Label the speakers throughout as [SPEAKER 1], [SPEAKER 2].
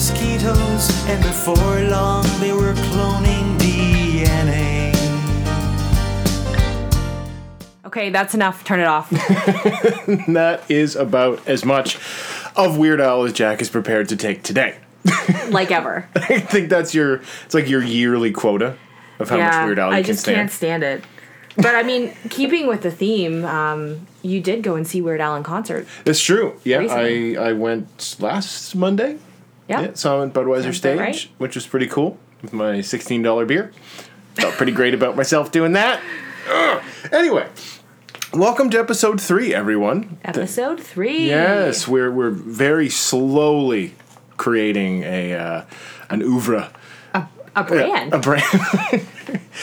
[SPEAKER 1] mosquitoes, and before long they were cloning DNA.
[SPEAKER 2] Okay, that's enough. Turn it off.
[SPEAKER 3] that is about as much of Weird Al as Jack is prepared to take today.
[SPEAKER 2] like ever.
[SPEAKER 3] I think that's your it's like your yearly quota of how much Weird Al you
[SPEAKER 2] I
[SPEAKER 3] can
[SPEAKER 2] just
[SPEAKER 3] stand.
[SPEAKER 2] can't stand it. But I mean, keeping with the theme, um, you did go and see Weird Al in concert.
[SPEAKER 3] It's true. Yeah,
[SPEAKER 2] Recently.
[SPEAKER 3] I I went last Monday.
[SPEAKER 2] Yeah.
[SPEAKER 3] Yeah, saw him at Budweiser
[SPEAKER 2] Sounds
[SPEAKER 3] stage,
[SPEAKER 2] right.
[SPEAKER 3] which was pretty cool with my sixteen dollar beer. Felt pretty great about myself doing that. Ugh. Anyway, welcome to episode three, everyone.
[SPEAKER 2] Episode three.
[SPEAKER 3] Yes, we're we're very slowly creating a uh, an oeuvre.
[SPEAKER 2] A brand.
[SPEAKER 3] A brand.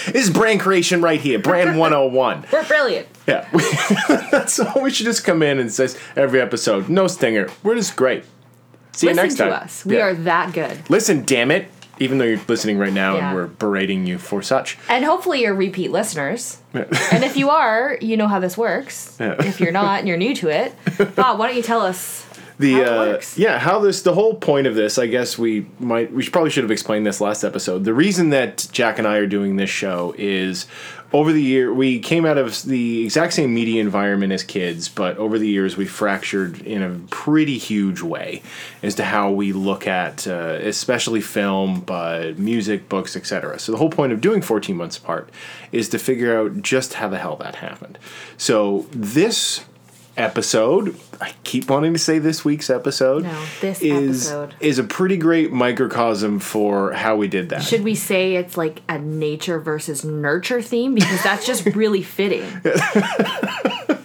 [SPEAKER 3] this is brand creation right here. Brand 101.
[SPEAKER 2] We're brilliant.
[SPEAKER 3] Yeah. so we should just come in and say every episode, no stinger. We're just great. See you
[SPEAKER 2] Listen
[SPEAKER 3] next
[SPEAKER 2] to us. We
[SPEAKER 3] Yeah.
[SPEAKER 2] are that good.
[SPEAKER 3] Listen, damn it. Even though you're listening right now
[SPEAKER 2] Yeah.
[SPEAKER 3] and we're berating you for such.
[SPEAKER 2] And hopefully you're repeat listeners. and if you are, you know how this works.
[SPEAKER 3] Yeah.
[SPEAKER 2] If you're not and you're new to it, Bob, why don't you tell us
[SPEAKER 3] The
[SPEAKER 2] How it
[SPEAKER 3] uh,
[SPEAKER 2] works.
[SPEAKER 3] yeah, how this the whole point of this, I guess we might we should, probably should have explained this last episode. The reason that Jack and I are doing this show is over the year we came out of the exact same media environment as kids, but over the years we fractured in a pretty huge way as to how we look at uh, especially film, but music, books, etc. So the whole point of doing 14 months apart is to figure out just how the hell that happened. So this episode i keep wanting to say this week's episode
[SPEAKER 2] No, this
[SPEAKER 3] is
[SPEAKER 2] episode.
[SPEAKER 3] is a pretty great microcosm for how we did that
[SPEAKER 2] Should we say it's like a nature versus nurture theme? Because that's just really fitting.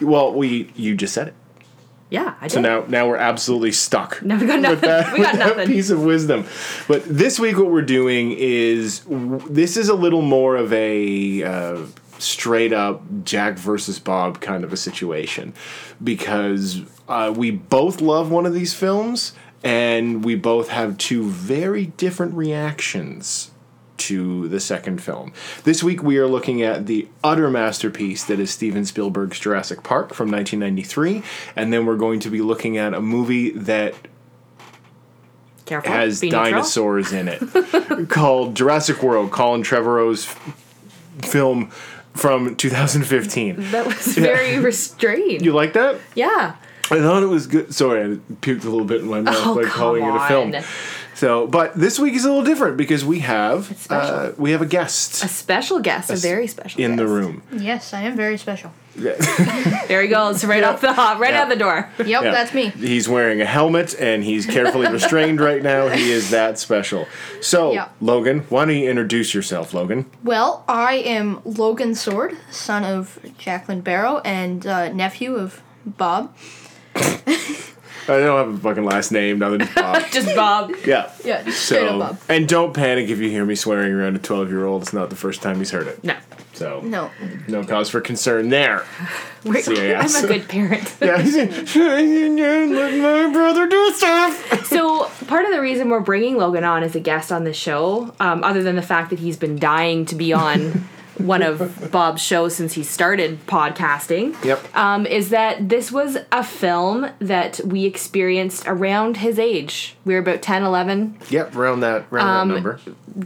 [SPEAKER 3] well we you just said it
[SPEAKER 2] Yeah, I did.
[SPEAKER 3] so now now we're absolutely stuck
[SPEAKER 2] No, we got nothing.
[SPEAKER 3] that,
[SPEAKER 2] we got nothing.
[SPEAKER 3] piece of wisdom but this week what we're doing is this is a little more of a uh, straight up jack versus bob kind of a situation because uh, we both love one of these films and we both have two very different reactions to the second film. This week we are looking at the utter masterpiece that is Steven Spielberg's Jurassic Park from 1993, and then we're going to be looking at a movie that
[SPEAKER 2] Careful.
[SPEAKER 3] has
[SPEAKER 2] Be neutral.
[SPEAKER 3] dinosaurs in it called Jurassic World, Colin Trevorrow's film from 2015.
[SPEAKER 2] That was very restrained.
[SPEAKER 3] You like that?
[SPEAKER 2] yeah.
[SPEAKER 3] I thought it was good. Sorry, I puked a little bit in my mouth
[SPEAKER 2] Oh,
[SPEAKER 3] by calling
[SPEAKER 2] come
[SPEAKER 3] it a film.
[SPEAKER 2] On.
[SPEAKER 3] So, but this week is a little different because we have
[SPEAKER 2] special.
[SPEAKER 3] uh, we have a guest
[SPEAKER 2] A special guest, a very special
[SPEAKER 3] in the room.
[SPEAKER 4] Yes, I am very special.
[SPEAKER 2] There he goes, right off the hop, right
[SPEAKER 3] Yeah.
[SPEAKER 2] out the door.
[SPEAKER 4] Yep,
[SPEAKER 3] Yeah.
[SPEAKER 4] that's me.
[SPEAKER 3] He's wearing a helmet and he's carefully restrained right now. He is that special. So,
[SPEAKER 4] Yeah.
[SPEAKER 3] Logan, why don't you introduce yourself, Logan?
[SPEAKER 4] Well, I am Logan Sword, son of Jacqueline Barrow and uh, nephew of Bob.
[SPEAKER 3] I don't have a fucking last name, nothing. just Bob.
[SPEAKER 2] Just Bob.
[SPEAKER 3] yeah.
[SPEAKER 4] Yeah, just straight
[SPEAKER 3] So,
[SPEAKER 4] up Bob.
[SPEAKER 3] and don't panic if you hear me swearing around a 12 year old. It's not the first time he's heard it.
[SPEAKER 2] No.
[SPEAKER 3] So,
[SPEAKER 4] No.
[SPEAKER 3] no cause for concern there.
[SPEAKER 2] We're-
[SPEAKER 3] Serious.
[SPEAKER 2] I'm a good parent.
[SPEAKER 3] Yeah, he's like, let my brother do stuff.
[SPEAKER 2] So part of the reason we're bringing Logan on as a guest on this show, um, other than the fact that he's been dying to be on one of Bob's shows since he started podcasting,
[SPEAKER 3] Yep.
[SPEAKER 2] um, is that this was a film that we experienced around his age. We were about 10, 11,
[SPEAKER 3] Yep, around that, around
[SPEAKER 2] Um,
[SPEAKER 3] that number.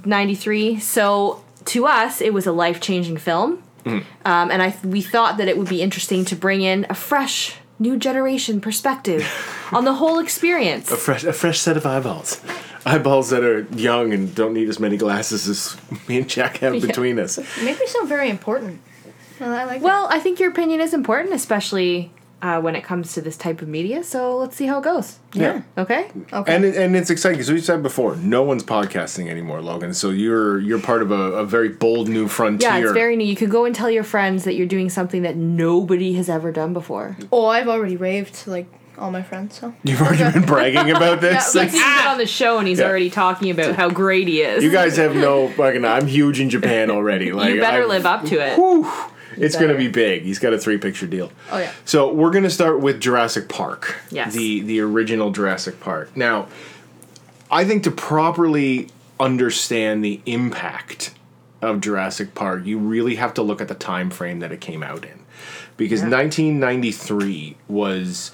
[SPEAKER 2] 93. So to us, it was a life changing film.
[SPEAKER 3] Mm.
[SPEAKER 2] Um, and I we thought that it would be interesting to bring in a fresh, new generation perspective on the whole experience.
[SPEAKER 3] A fresh, a fresh set of eyeballs. Eyeballs that are young and don't need as many glasses as me and Jack have between us.
[SPEAKER 4] Maybe so very important. Well, I like
[SPEAKER 2] Well, I think your opinion is important, especially uh, when it comes to this type of media. So let's see how it goes.
[SPEAKER 3] Yeah.
[SPEAKER 2] Okay.
[SPEAKER 4] Okay.
[SPEAKER 3] And it, and it's exciting because we said before, no one's podcasting anymore, Logan. So you're you're part of a, a very bold new frontier.
[SPEAKER 2] Yeah, it's very new. You could go and tell your friends that you're doing something that nobody has ever done before.
[SPEAKER 4] oh, I've already raved to like all my friends. So
[SPEAKER 3] You've already been bragging about this.
[SPEAKER 4] Yeah,
[SPEAKER 3] Like,
[SPEAKER 2] He's been on the show and he's
[SPEAKER 3] Yeah.
[SPEAKER 2] already talking about how great he is.
[SPEAKER 3] you guys have no fucking. I'm huge in Japan already. Like
[SPEAKER 2] You better
[SPEAKER 3] I've-
[SPEAKER 2] live up to it.
[SPEAKER 3] Whew, it's gonna be big. He's got a three picture deal.
[SPEAKER 4] Oh, yeah.
[SPEAKER 3] So we're gonna start with Jurassic Park.
[SPEAKER 2] Yes.
[SPEAKER 3] The the original Jurassic Park. Now, I think to properly understand the impact of Jurassic Park, you really have to look at the time frame that it came out in. Because 1993 was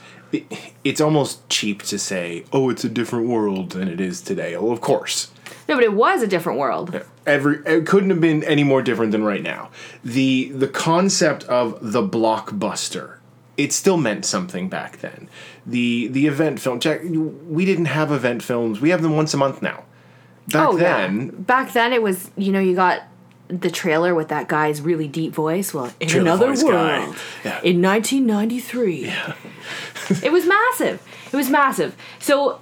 [SPEAKER 3] it's almost cheap to say, "Oh, it's a different world than it is today." Well, of course,
[SPEAKER 2] No, but it was a different world.
[SPEAKER 3] every it couldn't have been any more different than right now. the The concept of the blockbuster, it still meant something back then. the The event film, Jack, we didn't have event films. We have them once a month now. Back
[SPEAKER 2] oh
[SPEAKER 3] then,
[SPEAKER 2] yeah. Back then, it was you know you got the trailer with that guy's really deep voice. Well, in
[SPEAKER 3] Trailer
[SPEAKER 2] another world.
[SPEAKER 3] Yeah.
[SPEAKER 2] in 1993, it was massive. It was massive. So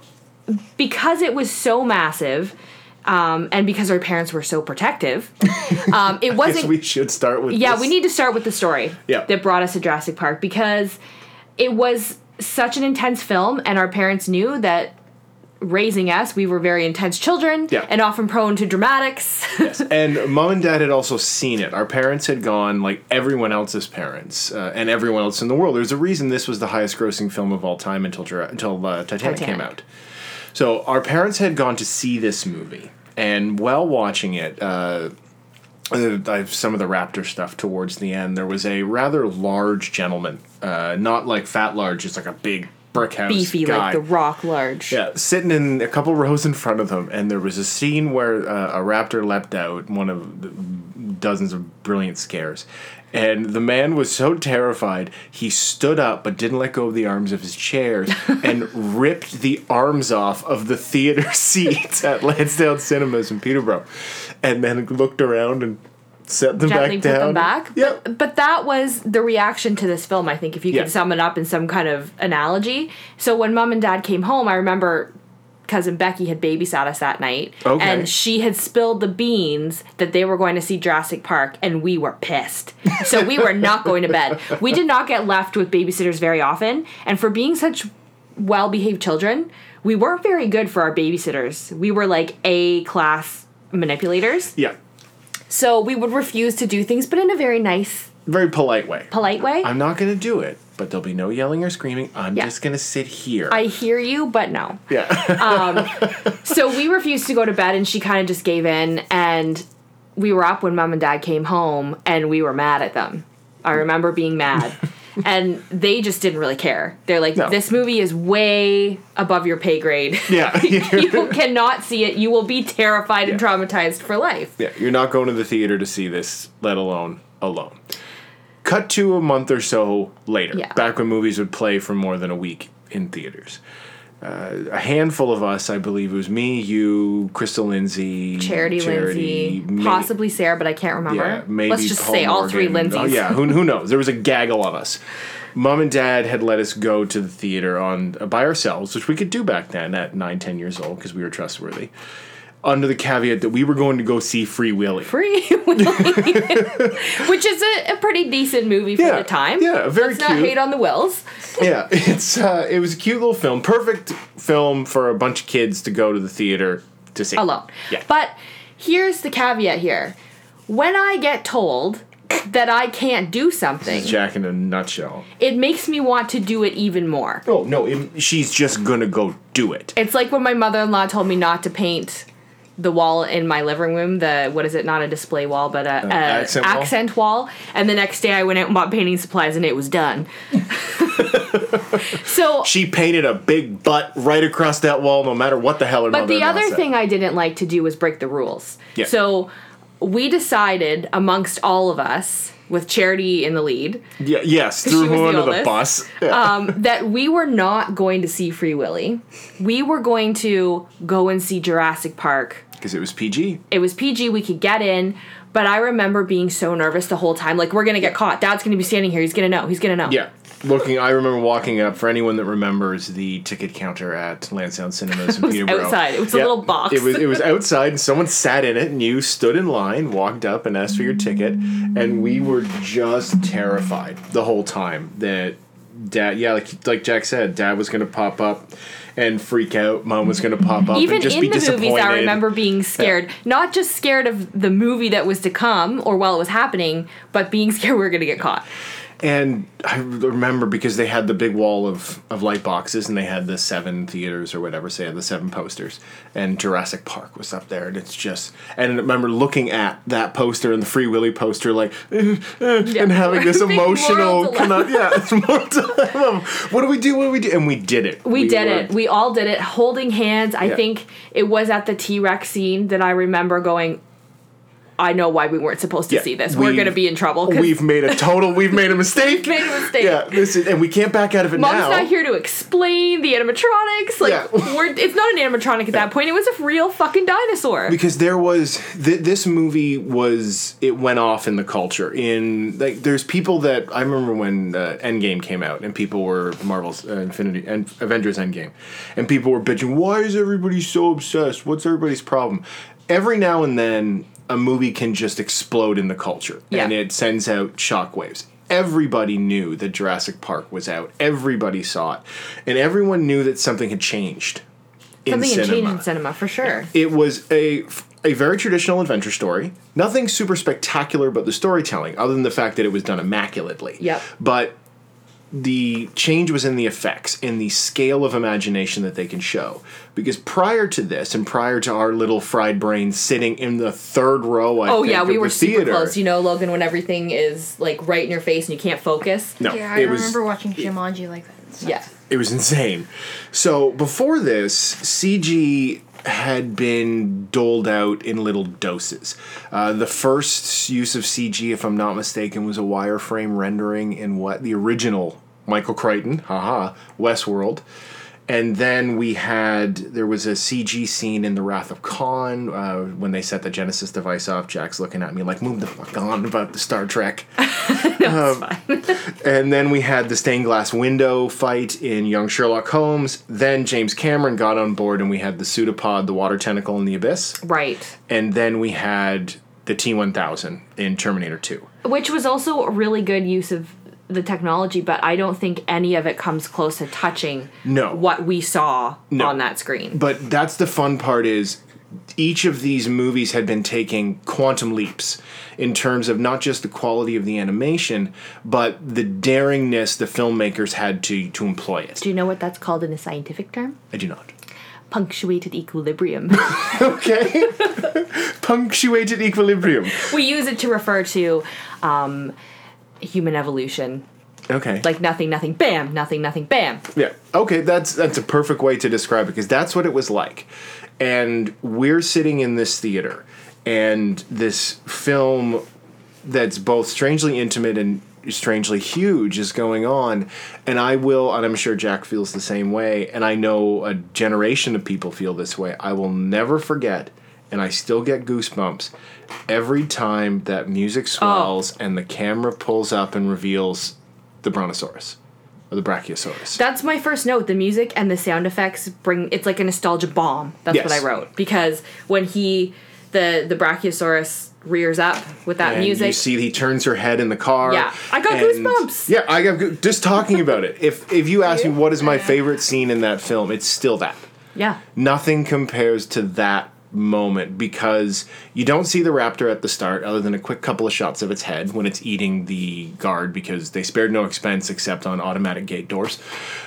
[SPEAKER 2] because it was so massive. Um, and because our parents were so protective, um, it wasn't
[SPEAKER 3] we should start with.
[SPEAKER 2] yeah,
[SPEAKER 3] this.
[SPEAKER 2] we need to start with the story
[SPEAKER 3] Yeah.
[SPEAKER 2] that brought us to Jurassic Park because it was such an intense film, and our parents knew that raising us, we were very intense children
[SPEAKER 3] Yeah.
[SPEAKER 2] and often prone to dramatics.
[SPEAKER 3] and mom and dad had also seen it. Our parents had gone like everyone else's parents uh, and everyone else in the world. There's a reason this was the highest grossing film of all time until until uh, Titanic, came out. So our parents had gone to see this movie, and while watching it, uh, uh, some of the raptor stuff towards the end. There was a rather large gentleman, uh, not like fat large, just like a big brick house
[SPEAKER 2] Beefy,
[SPEAKER 3] guy.
[SPEAKER 2] like the rock large.
[SPEAKER 3] Yeah, sitting in a couple rows in front of them, and there was a scene where uh, a raptor leapt out, one of the dozens of brilliant scares. And the man was so terrified, he stood up but didn't let go of the arms of his chairs and ripped the arms off of the theater seats at Lansdowne Cinemas in Peterborough. And then looked around and set them
[SPEAKER 2] Gently
[SPEAKER 3] back
[SPEAKER 2] put
[SPEAKER 3] down.
[SPEAKER 2] them back.
[SPEAKER 3] Yep.
[SPEAKER 2] But, but that was the reaction to this film, I think, if you
[SPEAKER 3] Yeah.
[SPEAKER 2] could sum it up in some kind of analogy. So when mom and dad came home, I remember cousin Becky had babysat us that night.
[SPEAKER 3] Okay.
[SPEAKER 2] And she had spilled the beans that they were going to see Jurassic Park, and we were pissed. So we were not going to bed. We did not get left with babysitters very often. And for being such well behaved children, we weren't very good for our babysitters. We were like A class manipulators.
[SPEAKER 3] Yeah.
[SPEAKER 2] So we would refuse to do things, but in a very nice,
[SPEAKER 3] Very polite way.
[SPEAKER 2] polite way.
[SPEAKER 3] I'm not going to do it, but there'll be no yelling or screaming. I'm
[SPEAKER 2] Yeah.
[SPEAKER 3] just going to sit here.
[SPEAKER 2] I hear you, but no.
[SPEAKER 3] yeah.
[SPEAKER 2] Um, so we refused to go to bed, and she kind of just gave in. And we were up when mom and dad came home, and we were mad at them. I remember being mad. and they just didn't really care. They're like,
[SPEAKER 3] No.
[SPEAKER 2] this movie is way above your pay grade.
[SPEAKER 3] yeah.
[SPEAKER 2] you cannot see it. You will be terrified and traumatized for life.
[SPEAKER 3] Yeah, you're not going to the theater to see this, let alone alone. Cut to a month or so later,
[SPEAKER 2] Yeah.
[SPEAKER 3] back when movies would play for more than a week in theaters. Uh, a handful of us, I believe it was me, you, Crystal Lindsay,
[SPEAKER 2] Charity, Lindsay,
[SPEAKER 3] may-
[SPEAKER 2] possibly Sarah, but I can't remember.
[SPEAKER 3] yeah, maybe
[SPEAKER 2] Let's just
[SPEAKER 3] Paul
[SPEAKER 2] say all three
[SPEAKER 3] Morgan.
[SPEAKER 2] Lindsays.
[SPEAKER 3] Oh, yeah, who, who knows? There was a gaggle of us. Mom and Dad had let us go to the theater on uh, by ourselves, which we could do back then at nine, ten years old because we were trustworthy. Under the caveat that we were going to go see Free Willy.
[SPEAKER 2] Free Willy, which is a, a pretty decent movie for
[SPEAKER 3] Yeah,
[SPEAKER 2] the time.
[SPEAKER 3] yeah, very
[SPEAKER 2] Let's not hate on the Wills.
[SPEAKER 3] yeah, it's uh, it was a cute little film, perfect film for a bunch of kids to go to the theater to see
[SPEAKER 2] alone.
[SPEAKER 3] Yeah,
[SPEAKER 2] But here's the caveat here. When I get told that I can't do something,
[SPEAKER 3] Jack in a nutshell.
[SPEAKER 2] it makes me want to do it even more.
[SPEAKER 3] Oh no, it, she's just gonna go do it.
[SPEAKER 2] It's like when my mother-in-law told me not to paint the wall in my living room, the what is it, not a display wall, but a, a
[SPEAKER 3] accent wall?
[SPEAKER 2] accent wall. And the next day I went out and bought painting supplies and it was done. so
[SPEAKER 3] She painted a big butt right across that wall, no matter what the hell her
[SPEAKER 2] But the other thing I didn't like to do was break the rules.
[SPEAKER 3] Yeah.
[SPEAKER 2] So we decided amongst all of us, with Charity in the lead,
[SPEAKER 3] yeah, yes, threw her under the bus. Yeah.
[SPEAKER 2] um, that we were not going to see Free Willy. We were going to go and see Jurassic Park.
[SPEAKER 3] Because it was PG.
[SPEAKER 2] It was PG, we could get in, but I remember being so nervous the whole time. Like, we're gonna get caught. Dad's gonna be standing here. He's gonna know. He's gonna know.
[SPEAKER 3] Yeah. Looking, I remember walking up. For anyone that remembers the ticket counter at Lansdowne Cinemas in
[SPEAKER 2] was
[SPEAKER 3] Peterborough,
[SPEAKER 2] outside. It was a little box.
[SPEAKER 3] It was it was outside, and someone sat in it, and you stood in line, walked up, and asked for your ticket, and we were just terrified the whole time that dad. Yeah, like like Jack said, dad was going to pop up and freak out. Mom was going to pop up
[SPEAKER 2] Even
[SPEAKER 3] and just
[SPEAKER 2] in
[SPEAKER 3] be
[SPEAKER 2] the
[SPEAKER 3] disappointed.
[SPEAKER 2] movies, I remember being scared. Not just scared of the movie that was to come or while it was happening, but being scared we were going to get caught.
[SPEAKER 3] And I remember because they had the big wall of, of light boxes and they had the seven theaters or whatever, say the seven posters. And Jurassic Park was up there. And it's just, and I remember looking at that poster and the Free Willy poster, like, eh, eh, and having this emotional, kind of, yeah, it's moral dilemma. What do we do? What do we do? And we did it.
[SPEAKER 2] We, did
[SPEAKER 3] were-
[SPEAKER 2] it. We all did it, holding hands. I
[SPEAKER 3] Yeah.
[SPEAKER 2] think it was at the T Rex scene that I remember going. I know why we weren't supposed to
[SPEAKER 3] Yeah,
[SPEAKER 2] see this. We're going to be in trouble.
[SPEAKER 3] We've made a total, we've made a mistake.
[SPEAKER 2] made a mistake.
[SPEAKER 3] Yeah, listen, and we can't back out of it now.
[SPEAKER 2] Mom's
[SPEAKER 3] now.
[SPEAKER 2] not here to explain the animatronics. Like,
[SPEAKER 3] Yeah.
[SPEAKER 2] we're, it's not an animatronic at that point. It was a real fucking dinosaur.
[SPEAKER 3] because there was th- this movie was it went off in the culture in like there's people that I remember when uh, Endgame came out and people were Marvel's uh, Infinity and Avengers Endgame and people were bitching why is everybody so obsessed what's everybody's problem every now and then a movie can just explode in the culture
[SPEAKER 2] Yeah.
[SPEAKER 3] and it sends out shockwaves everybody knew that Jurassic Park was out everybody saw it and everyone knew that something had changed in
[SPEAKER 2] Something had
[SPEAKER 3] cinema
[SPEAKER 2] changed in cinema for sure.
[SPEAKER 3] it was a a very traditional adventure story. Nothing super spectacular about the storytelling, other than the fact that it was done immaculately.
[SPEAKER 2] Yep.
[SPEAKER 3] But the change was in the effects, in the scale of imagination that they can show. Because prior to this, and prior to our little fried brains sitting in the third row, I
[SPEAKER 2] Oh
[SPEAKER 3] think,
[SPEAKER 2] yeah, we
[SPEAKER 3] of
[SPEAKER 2] were
[SPEAKER 3] the
[SPEAKER 2] super
[SPEAKER 3] theater,
[SPEAKER 2] close. You know, Logan, when everything is like right in your face and you can't focus.
[SPEAKER 3] No,
[SPEAKER 4] Yeah, I
[SPEAKER 3] it was
[SPEAKER 4] remember watching Jumanji like that. and.
[SPEAKER 2] Yeah.
[SPEAKER 3] It was insane. So before this, CG had been doled out in little doses. Uh, the first use of CG, if I'm not mistaken, was a wireframe rendering in what the original Michael Crichton, haha, Westworld. And then we had there was a CG scene in the Wrath of Khan uh, when they set the Genesis device off. Jack's looking at me like, "Move the fuck on about the Star Trek." Um, and then we had the stained glass window fight in Young Sherlock Holmes. Then James Cameron got on board, and we had the pseudopod, the water tentacle in the abyss.
[SPEAKER 2] Right.
[SPEAKER 3] And then we had the T one thousand in Terminator Two.
[SPEAKER 2] Which was also a really good use of the technology, but I don't think any of it comes close to touching
[SPEAKER 3] No.
[SPEAKER 2] what we saw
[SPEAKER 3] No.
[SPEAKER 2] on that screen.
[SPEAKER 3] But that's the fun part is each of these movies had been taking quantum leaps in terms of not just the quality of the animation, but the daringness the filmmakers had to to employ it.
[SPEAKER 2] Do you know what that's called in a scientific term?
[SPEAKER 3] I do not.
[SPEAKER 2] Punctuated equilibrium.
[SPEAKER 3] Okay. Punctuated equilibrium.
[SPEAKER 2] we use it to refer to um, human evolution.
[SPEAKER 3] Okay.
[SPEAKER 2] Like nothing, nothing, bam, nothing, nothing, bam.
[SPEAKER 3] Yeah. Okay, that's that's a perfect way to describe it because that's what it was like. And we're sitting in this theater and this film that's both strangely intimate and strangely huge is going on and I will and I'm sure Jack feels the same way and I know a generation of people feel this way. I will never forget and I still get goosebumps every time that music oh. swells and the camera pulls up and reveals the brontosaurus or the brachiosaurus.
[SPEAKER 2] That's my first note. The music and the sound effects bring it's like a nostalgia bomb. That's what I wrote because when he the the brachiosaurus rears up with that
[SPEAKER 3] and
[SPEAKER 2] music.
[SPEAKER 3] you see he turns her head in the car.
[SPEAKER 2] Yeah. I got
[SPEAKER 3] and-
[SPEAKER 2] goosebumps.
[SPEAKER 3] Yeah, I got goo- just talking about it. If if you ask me what is my favorite scene in that film, it's still that.
[SPEAKER 2] yeah.
[SPEAKER 3] Nothing compares to that moment because you don't see the raptor at the start other than a quick couple of shots of its head when it's eating the guard because they spared no expense except on automatic gate doors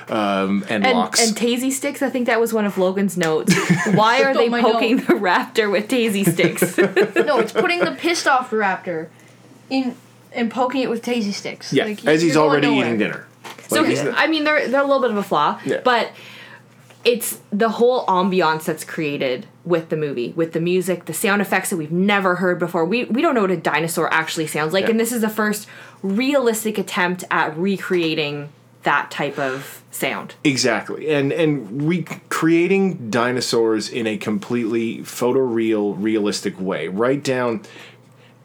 [SPEAKER 3] um, and,
[SPEAKER 2] And,
[SPEAKER 3] locks.
[SPEAKER 2] and tasy sticks, I think that was one of Logan's notes. Why are they poking
[SPEAKER 4] note.
[SPEAKER 2] the raptor with tasy sticks?
[SPEAKER 4] No, it's putting the pissed off raptor in and poking it with tasty sticks.
[SPEAKER 3] yeah,
[SPEAKER 4] Like,
[SPEAKER 3] as he's already eating dinner.
[SPEAKER 2] so
[SPEAKER 3] Like, he's not-
[SPEAKER 2] I mean, they're they're a little bit of a flaw,
[SPEAKER 3] Yeah.
[SPEAKER 2] but it's the whole ambiance that's created with the movie, with the music, the sound effects that we've never heard before. We we don't know what a dinosaur actually sounds like,
[SPEAKER 3] Yeah.
[SPEAKER 2] and this is the first realistic attempt at recreating that type of sound.
[SPEAKER 3] Exactly, and and recreating dinosaurs in a completely photoreal, realistic way. Right down,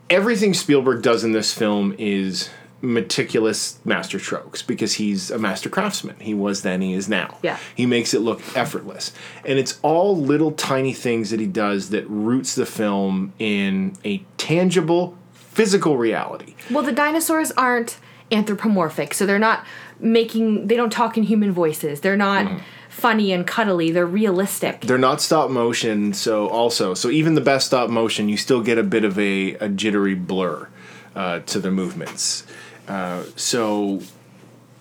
[SPEAKER 3] everything Spielberg does in this film is meticulous master strokes because he's a master craftsman. He was then, he is now.
[SPEAKER 2] Yeah.
[SPEAKER 3] he makes it look effortless, and it's all little tiny things that he does that roots the film in a tangible, physical reality.
[SPEAKER 2] Well, the dinosaurs aren't anthropomorphic, so they're not making. They don't talk in human voices. They're not funny and cuddly. They're realistic.
[SPEAKER 3] They're not stop motion, so also, so even the best stop motion, you still get a bit of a, a jittery blur uh, to the movements. Uh, so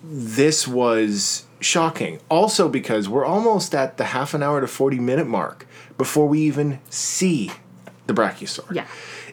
[SPEAKER 3] this was shocking. Also because we're almost at the half an hour to 40 minute mark before we even see the Brachiosaur.
[SPEAKER 2] Yeah.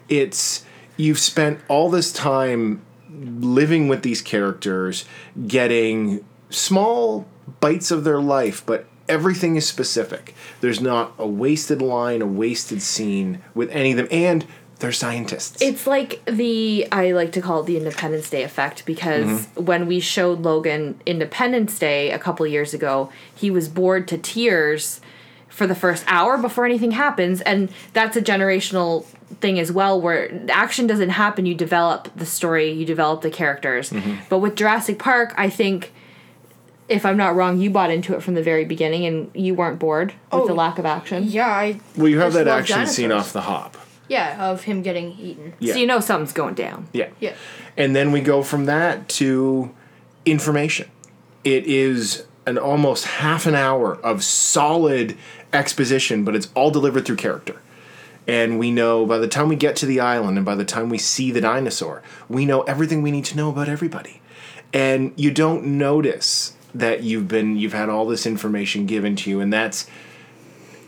[SPEAKER 3] It's you've spent all this time living with these characters, getting small bites of their life, but everything is specific. There's not a wasted line, a wasted scene with any of them, and they're scientists.
[SPEAKER 2] It's like the I like to call it the Independence Day effect because
[SPEAKER 3] Mm-hmm.
[SPEAKER 2] when we showed Logan Independence Day a couple years ago, he was bored to tears for the first hour before anything happens and that's a generational thing as well where action doesn't happen you develop the story you develop the characters
[SPEAKER 3] Mm-hmm.
[SPEAKER 2] but with Jurassic Park I think if I'm not wrong you bought into it from the very beginning and you weren't bored with
[SPEAKER 4] Oh,
[SPEAKER 2] the lack of action
[SPEAKER 4] Yeah, I.
[SPEAKER 3] well, you have that
[SPEAKER 4] love
[SPEAKER 3] action scene off the hop.
[SPEAKER 4] Yeah, of him getting eaten.
[SPEAKER 3] Yeah.
[SPEAKER 2] so you know something's going down
[SPEAKER 3] Yeah.
[SPEAKER 4] Yeah.
[SPEAKER 3] And then we go from that to information. It is an almost half an hour of solid exposition, but it's all delivered through character. And we know by the time we get to the island and by the time we see the dinosaur, we know everything we need to know about everybody. And you don't notice that you've been you've had all this information given to you and that's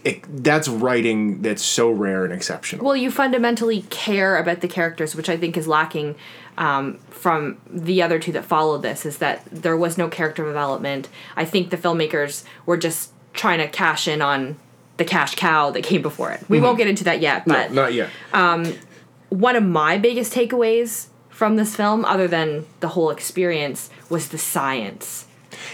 [SPEAKER 3] it, that's writing that's so rare and exceptional.
[SPEAKER 2] Well, you fundamentally care about the characters, which I think is lacking um, from the other two that followed this. Is that there was no character development. I think the filmmakers were just trying to cash in on the cash cow that came before it. We won't get into that yet, but
[SPEAKER 3] Not yet.
[SPEAKER 2] one of my biggest takeaways from this film, other than the whole experience, was the science.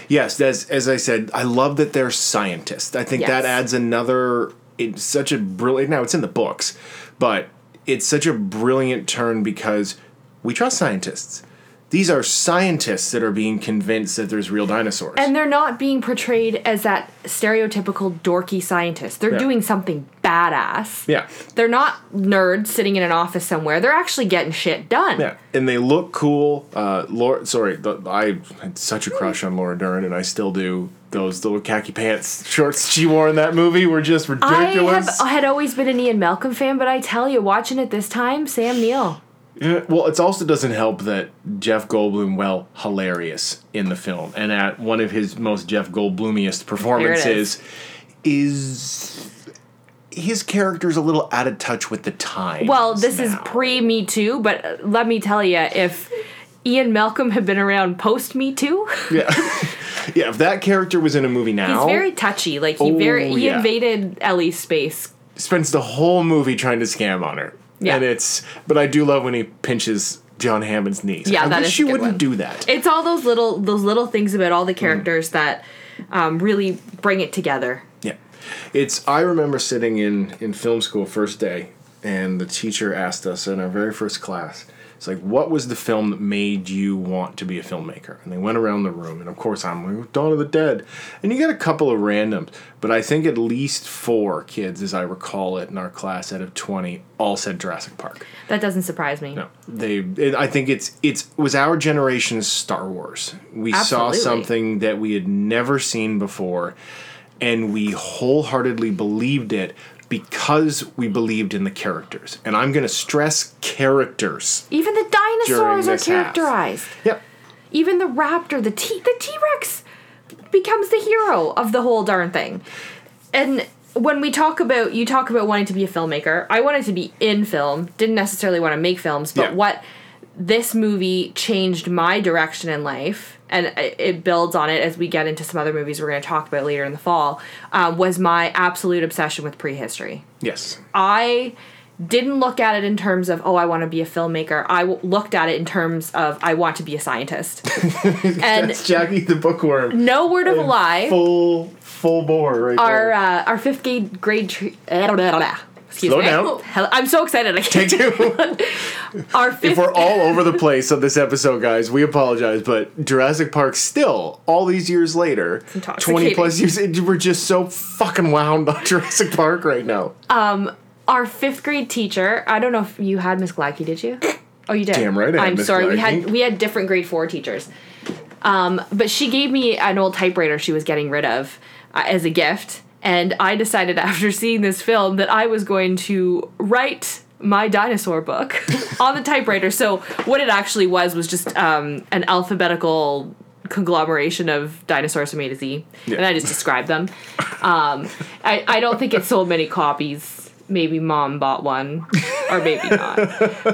[SPEAKER 3] Yes, as as I said, I love that they're scientists. I think that adds another. It's such a brilliant. Now it's in the books, but it's such a brilliant turn because we trust scientists. These are scientists that are being convinced that there's real dinosaurs.
[SPEAKER 2] And they're not being portrayed as that stereotypical dorky scientist. They're
[SPEAKER 3] Yeah.
[SPEAKER 2] doing something badass.
[SPEAKER 3] yeah,
[SPEAKER 2] They're not nerds sitting in an office somewhere. They're actually getting shit done.
[SPEAKER 3] yeah, and they look cool. Uh, Laura, sorry, the, I had such a crush on Laura Dern, and I still do. Those little khaki pants shorts she wore in that movie were just
[SPEAKER 2] I
[SPEAKER 3] ridiculous.
[SPEAKER 2] have, had always been an Ian Malcolm fan, but I tell you, watching it this time, Sam Neill.
[SPEAKER 3] Yeah, well, it also doesn't help that Jeff Goldblum, well, hilarious in the film, and at one of his most Jeff Goldblumiest performances, is his character's a little out of touch with the time.
[SPEAKER 2] Well, this is pre Me Too, but let me tell you, if Ian Malcolm had been around post Me Too,
[SPEAKER 3] yeah, yeah. If that character was in a movie now,
[SPEAKER 2] he's very touchy. Like he
[SPEAKER 3] Oh,
[SPEAKER 2] very he oh,
[SPEAKER 3] yeah.
[SPEAKER 2] invaded Ellie's space.
[SPEAKER 3] spends the whole movie trying to scam on her.
[SPEAKER 2] Yeah.
[SPEAKER 3] and it's. But I do love when he pinches John Hammond's knees.
[SPEAKER 2] Yeah,
[SPEAKER 3] I
[SPEAKER 2] that
[SPEAKER 3] wish
[SPEAKER 2] is
[SPEAKER 3] you wouldn't
[SPEAKER 2] one.
[SPEAKER 3] do that.
[SPEAKER 2] It's all those little those little things about all
[SPEAKER 3] Mm.
[SPEAKER 2] the characters that um, really bring it together.
[SPEAKER 3] Yeah. It's I remember sitting in in film school first day and the teacher asked us in our very first class it's like what was the film that made you want to be a filmmaker and they went around the room and of course I'm like Dawn of the Dead and you get a couple of randoms but I think at least four kids as I recall it in our class out of 20 all said Jurassic Park
[SPEAKER 2] That doesn't surprise me.
[SPEAKER 3] no, they. It, I think it's it's it was our generation's Star Wars. We
[SPEAKER 2] Absolutely.
[SPEAKER 3] saw something that we had never seen before, and we wholeheartedly believed it because we believed in the characters. And I'm going to stress characters.
[SPEAKER 2] Even the dinosaurs are
[SPEAKER 3] this half.
[SPEAKER 2] characterized.
[SPEAKER 3] Yep.
[SPEAKER 2] Even the raptor, the T the T Rex becomes the hero of the whole darn thing. And when we talk about you talk about wanting to be a filmmaker, I wanted to be in film, didn't necessarily want to make films, but
[SPEAKER 3] Yeah.
[SPEAKER 2] what this movie changed my direction in life and it builds on it as we get into some other movies we're going to talk about later in the fall um, was my absolute obsession with prehistory
[SPEAKER 3] Yes.
[SPEAKER 2] I didn't look at it in terms of oh I want to be a filmmaker. I w- looked at it in terms of I want to be a scientist. and
[SPEAKER 3] That's Jackie the bookworm.
[SPEAKER 2] no word of a lie,
[SPEAKER 3] Full full bore right
[SPEAKER 2] our
[SPEAKER 3] there.
[SPEAKER 2] uh, our fifth grade grade tre- excuse
[SPEAKER 3] Slow
[SPEAKER 2] me.
[SPEAKER 3] down.
[SPEAKER 2] Hell, I'm so excited. I can't.
[SPEAKER 3] Take two.
[SPEAKER 2] Our
[SPEAKER 3] if we're all over the place on this episode, guys, we apologize. But Jurassic Park still, all these years later, twenty plus years, we're just so fucking wound on Jurassic Park right now.
[SPEAKER 2] Um, our fifth grade teacher. I don't know if you had Miss Glacky, did you? Oh, you did.
[SPEAKER 3] Damn right I Miss
[SPEAKER 2] sorry. We had we had different grade four teachers. Um, but she gave me an old typewriter she was getting rid of uh, as a gift, and I decided after seeing this film that I was going to write my dinosaur book on the typewriter. So what it actually was was just um, an alphabetical conglomeration of dinosaurs from A to Z,
[SPEAKER 3] Yeah.
[SPEAKER 2] and I just described them. Um, I I don't think it sold many copies. Maybe mom bought one, or maybe not.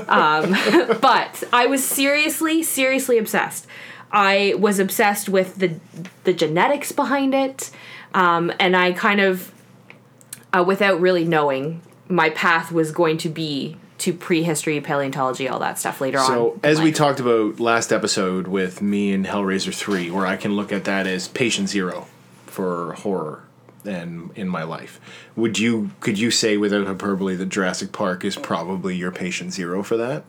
[SPEAKER 2] Um, but I was seriously, seriously obsessed. I was obsessed with the the genetics behind it, um, and I kind of uh, without really knowing, my path was going to be to prehistory, paleontology, all that stuff later on.
[SPEAKER 3] So, as we talked about last episode with me and Hellraiser 3, where I can look at that as patient zero for horror and in my life. Would you could you say without hyperbole that Jurassic Park is probably your patient zero for that?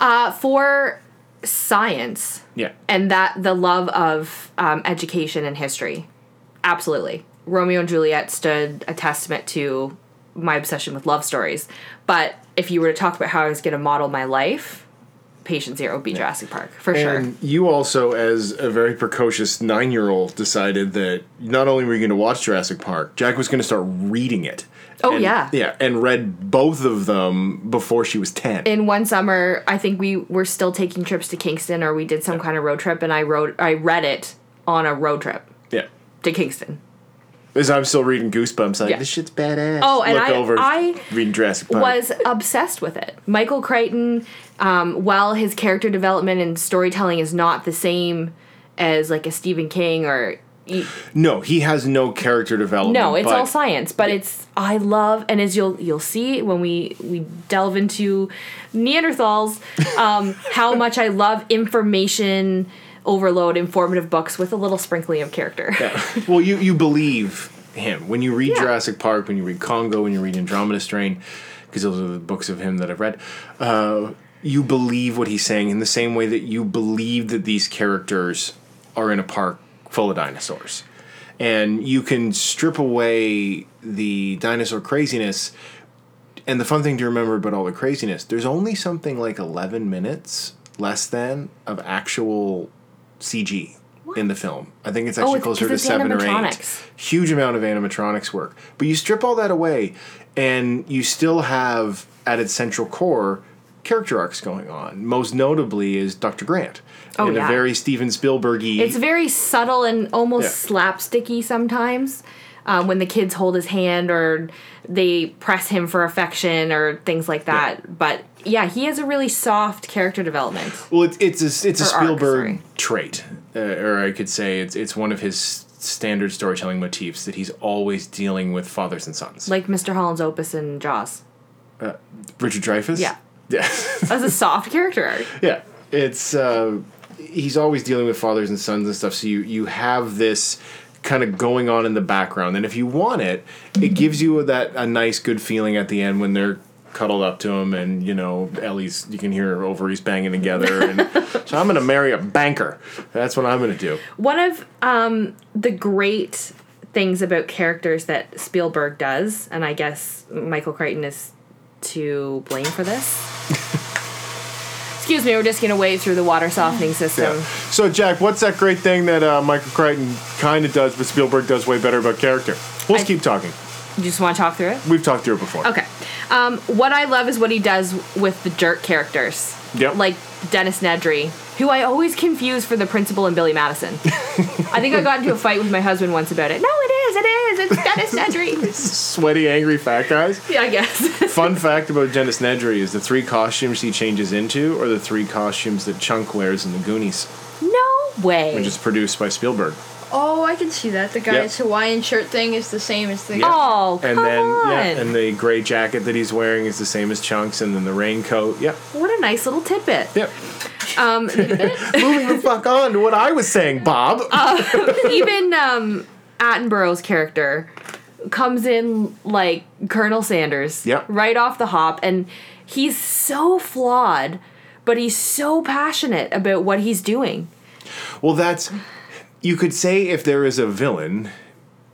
[SPEAKER 2] uh, for science
[SPEAKER 3] Yeah.
[SPEAKER 2] and that the love of um, education and history, absolutely. Romeo and Juliet stood a testament to my obsession with love stories. But if you were to talk about how I was going to model my life, patient zero would be Jurassic Park for sure.
[SPEAKER 3] And you also, as a very precocious nine year old, decided that not only were you going to watch Jurassic Park, Jack was going to start reading it.
[SPEAKER 2] Oh,
[SPEAKER 3] And-
[SPEAKER 2] yeah.
[SPEAKER 3] Yeah, and read both of them before she was 10.
[SPEAKER 2] in one summer, I think we were still taking trips to Kingston, or we did some kind of road trip, and I wrote, I read it on a road trip
[SPEAKER 3] yeah.
[SPEAKER 2] To Kingston.
[SPEAKER 3] As I'm still reading Goosebumps, like,
[SPEAKER 2] Yeah.
[SPEAKER 3] this shit's badass.
[SPEAKER 2] Oh, and
[SPEAKER 3] Look
[SPEAKER 2] I-
[SPEAKER 3] over,
[SPEAKER 2] I
[SPEAKER 3] reading Jurassic Park.
[SPEAKER 2] Was obsessed with it. Michael Crichton, um, while his character development and storytelling is not the same as like a Stephen King or
[SPEAKER 3] No, he has no character development.
[SPEAKER 2] no, it's all science, but it's I love and as you'll you'll see when we we delve into Neanderthals, um, how much I love information overload, informative books with a little sprinkling of character. Yeah.
[SPEAKER 3] Well, you you believe him when you read
[SPEAKER 2] Yeah.
[SPEAKER 3] Jurassic Park, when you read Congo, when you read Andromeda Strain, because those are the books of him that I've read. Uh, you believe what he's saying in the same way that you believe that these characters are in a park full of dinosaurs, and you can strip away the dinosaur craziness. And the fun thing to remember about all the craziness, there's only something like 11 minutes less than of actual CG in the film. I think it's actually
[SPEAKER 2] Oh,
[SPEAKER 3] closer to seven or eight. Huge amount of animatronics work. But you strip all that away, and you still have at its central core character arcs going on. Most notably is Dr. Grant.
[SPEAKER 2] Oh,
[SPEAKER 3] in
[SPEAKER 2] yeah.
[SPEAKER 3] a very Steven Spielbergy.
[SPEAKER 2] It's very subtle and almost
[SPEAKER 3] Yeah.
[SPEAKER 2] slapsticky sometimes. Um, when the kids hold his hand or they press him for affection or things like that. But yeah, he has a really soft character development.
[SPEAKER 3] Well, it's it's a, it's a
[SPEAKER 2] arc,
[SPEAKER 3] Spielberg
[SPEAKER 2] sorry.
[SPEAKER 3] trait, uh, or I could say it's it's one of his standard storytelling motifs that he's always dealing with fathers and sons.
[SPEAKER 2] Like Mr. Holland's Opus and Jaws.
[SPEAKER 3] Richard Dreyfuss.
[SPEAKER 2] Yeah.
[SPEAKER 3] Yeah.
[SPEAKER 2] That's a soft character arc.
[SPEAKER 3] yeah. It's uh, he's always dealing with fathers and sons and stuff. So you you have this kind of going on in the background, and if you want it, it gives you that a nice good feeling at the end when they're cuddled up to him and you know Ellie's you can hear her ovaries banging together and so I'm gonna marry a banker that's what I'm gonna do
[SPEAKER 2] One of um, the great things about characters that Spielberg does, and I guess Michael Crichton is to blame for this. Excuse me, we're just gonna wade through the water softening system.
[SPEAKER 3] Yeah. So, Jack, what's that great thing that uh, Michael Crichton kind of does, but Spielberg does way better about character? We'll just
[SPEAKER 2] I-
[SPEAKER 3] keep talking.
[SPEAKER 2] You just want to talk through it?
[SPEAKER 3] We've talked through it before.
[SPEAKER 2] Okay. Um, what I love is what he does with the jerk characters.
[SPEAKER 3] Yep.
[SPEAKER 2] Like Dennis Nedry, who I always confuse for the principal in Billy Madison. I think I got into a fight with my husband once about it. No, it is, it is. It's Dennis Nedry.
[SPEAKER 3] Sweaty, angry fat guys.
[SPEAKER 2] yeah, I guess.
[SPEAKER 3] Fun fact about Dennis Nedry is the three costumes he changes into are the three costumes that Chunk wears in the Goonies,
[SPEAKER 2] no way.
[SPEAKER 3] which is produced by Spielberg.
[SPEAKER 4] Oh, I can see that. The guy's Hawaiian shirt thing is the same as the.
[SPEAKER 3] Yeah.
[SPEAKER 2] Oh,
[SPEAKER 3] And
[SPEAKER 2] come
[SPEAKER 3] then
[SPEAKER 2] on.
[SPEAKER 3] yeah, and the gray jacket that he's wearing is the same as Chunk's, and then the raincoat. Yeah,
[SPEAKER 2] what a nice little tidbit.
[SPEAKER 3] Yep.
[SPEAKER 2] Um,
[SPEAKER 3] Moving the fuck on to what I was saying, Bob.
[SPEAKER 2] Uh, even um, Attenborough's character comes in like Colonel Sanders,
[SPEAKER 3] Yep.
[SPEAKER 2] right off the hop, and he's so flawed, but he's so passionate about what he's doing.
[SPEAKER 3] Well, that's you could say if there is a villain.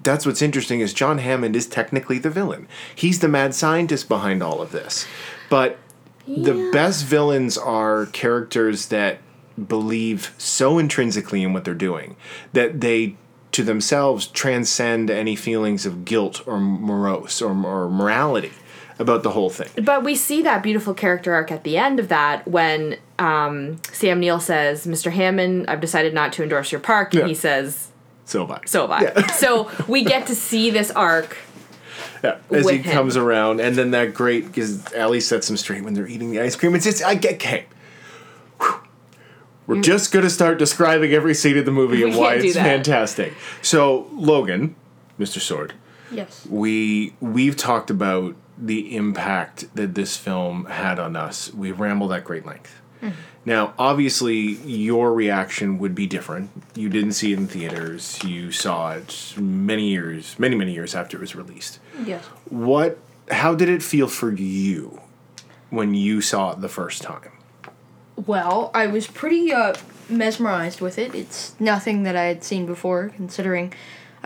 [SPEAKER 3] That's what's interesting is John Hammond is technically the villain. He's the mad scientist behind all of this. But the best villains are characters that believe so intrinsically in what they're doing that they to themselves transcend any feelings of guilt or morose or, or morality. About the whole thing.
[SPEAKER 2] But we see that beautiful character arc at the end of that when um, Sam Neill says, "Mr. Hammond, I've decided not to endorse your park," and
[SPEAKER 3] Yeah.
[SPEAKER 2] he says,
[SPEAKER 3] So bye.
[SPEAKER 2] "So have I." so we get to see this arc.
[SPEAKER 3] Yeah, as he
[SPEAKER 2] him.
[SPEAKER 3] comes around, and then that great because Ellie sets him straight when they're eating the ice cream. It's just I get okay. Whew. We're just gonna start describing every scene of the movie and why it's fantastic. So Logan, Mr. Sword,
[SPEAKER 4] Yes.
[SPEAKER 3] we we've talked about the impact that this film had on us. We rambled at great length. Now, obviously, your reaction would be different. You didn't see it in theaters. You saw it many years, many many years after it was released
[SPEAKER 4] Yes.
[SPEAKER 3] what how did it feel for you when you saw it the first time
[SPEAKER 4] Well, I was pretty uh, mesmerized with it. It's nothing that I had seen before, considering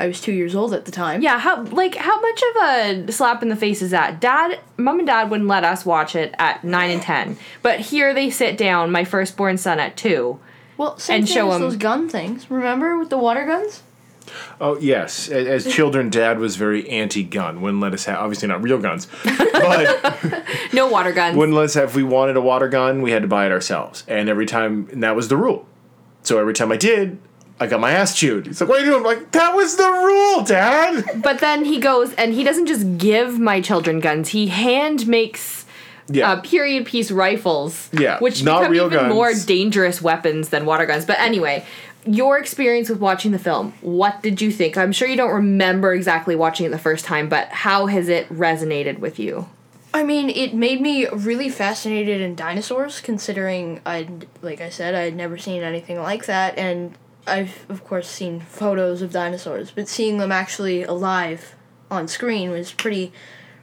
[SPEAKER 4] I was two years old at the time.
[SPEAKER 2] Yeah, how like how much of a slap in the face is that? Dad, mom and dad wouldn't let us watch it at nine and ten, but here they sit down, my firstborn son at two.
[SPEAKER 4] Well, same
[SPEAKER 2] And
[SPEAKER 4] thing
[SPEAKER 2] show
[SPEAKER 4] as
[SPEAKER 2] 'em-
[SPEAKER 4] those gun things. Remember with the water guns?
[SPEAKER 3] oh yes as children dad was very anti-gun wouldn't let us have obviously not real guns but
[SPEAKER 2] No water guns.
[SPEAKER 3] wouldn't let us have if we wanted a water gun we had to buy it ourselves and every time and that was the rule so every time i did i got my ass chewed he's like what are you doing I'm like that was the rule dad
[SPEAKER 2] But then he goes and he doesn't just give my children guns. He hand makes
[SPEAKER 3] yeah
[SPEAKER 2] uh, period piece rifles.
[SPEAKER 3] Yeah,
[SPEAKER 2] which
[SPEAKER 3] not
[SPEAKER 2] become
[SPEAKER 3] real
[SPEAKER 2] even
[SPEAKER 3] guns.
[SPEAKER 2] more dangerous weapons than water guns. But anyway, your experience with watching the film. What did you think? I'm sure you don't remember exactly watching it the first time, but how has it resonated with you?
[SPEAKER 4] I mean, it made me really fascinated in dinosaurs, considering I'd, like I said, I had never seen anything like that, and I've, of course, seen photos of dinosaurs, but seeing them actually alive on screen was pretty,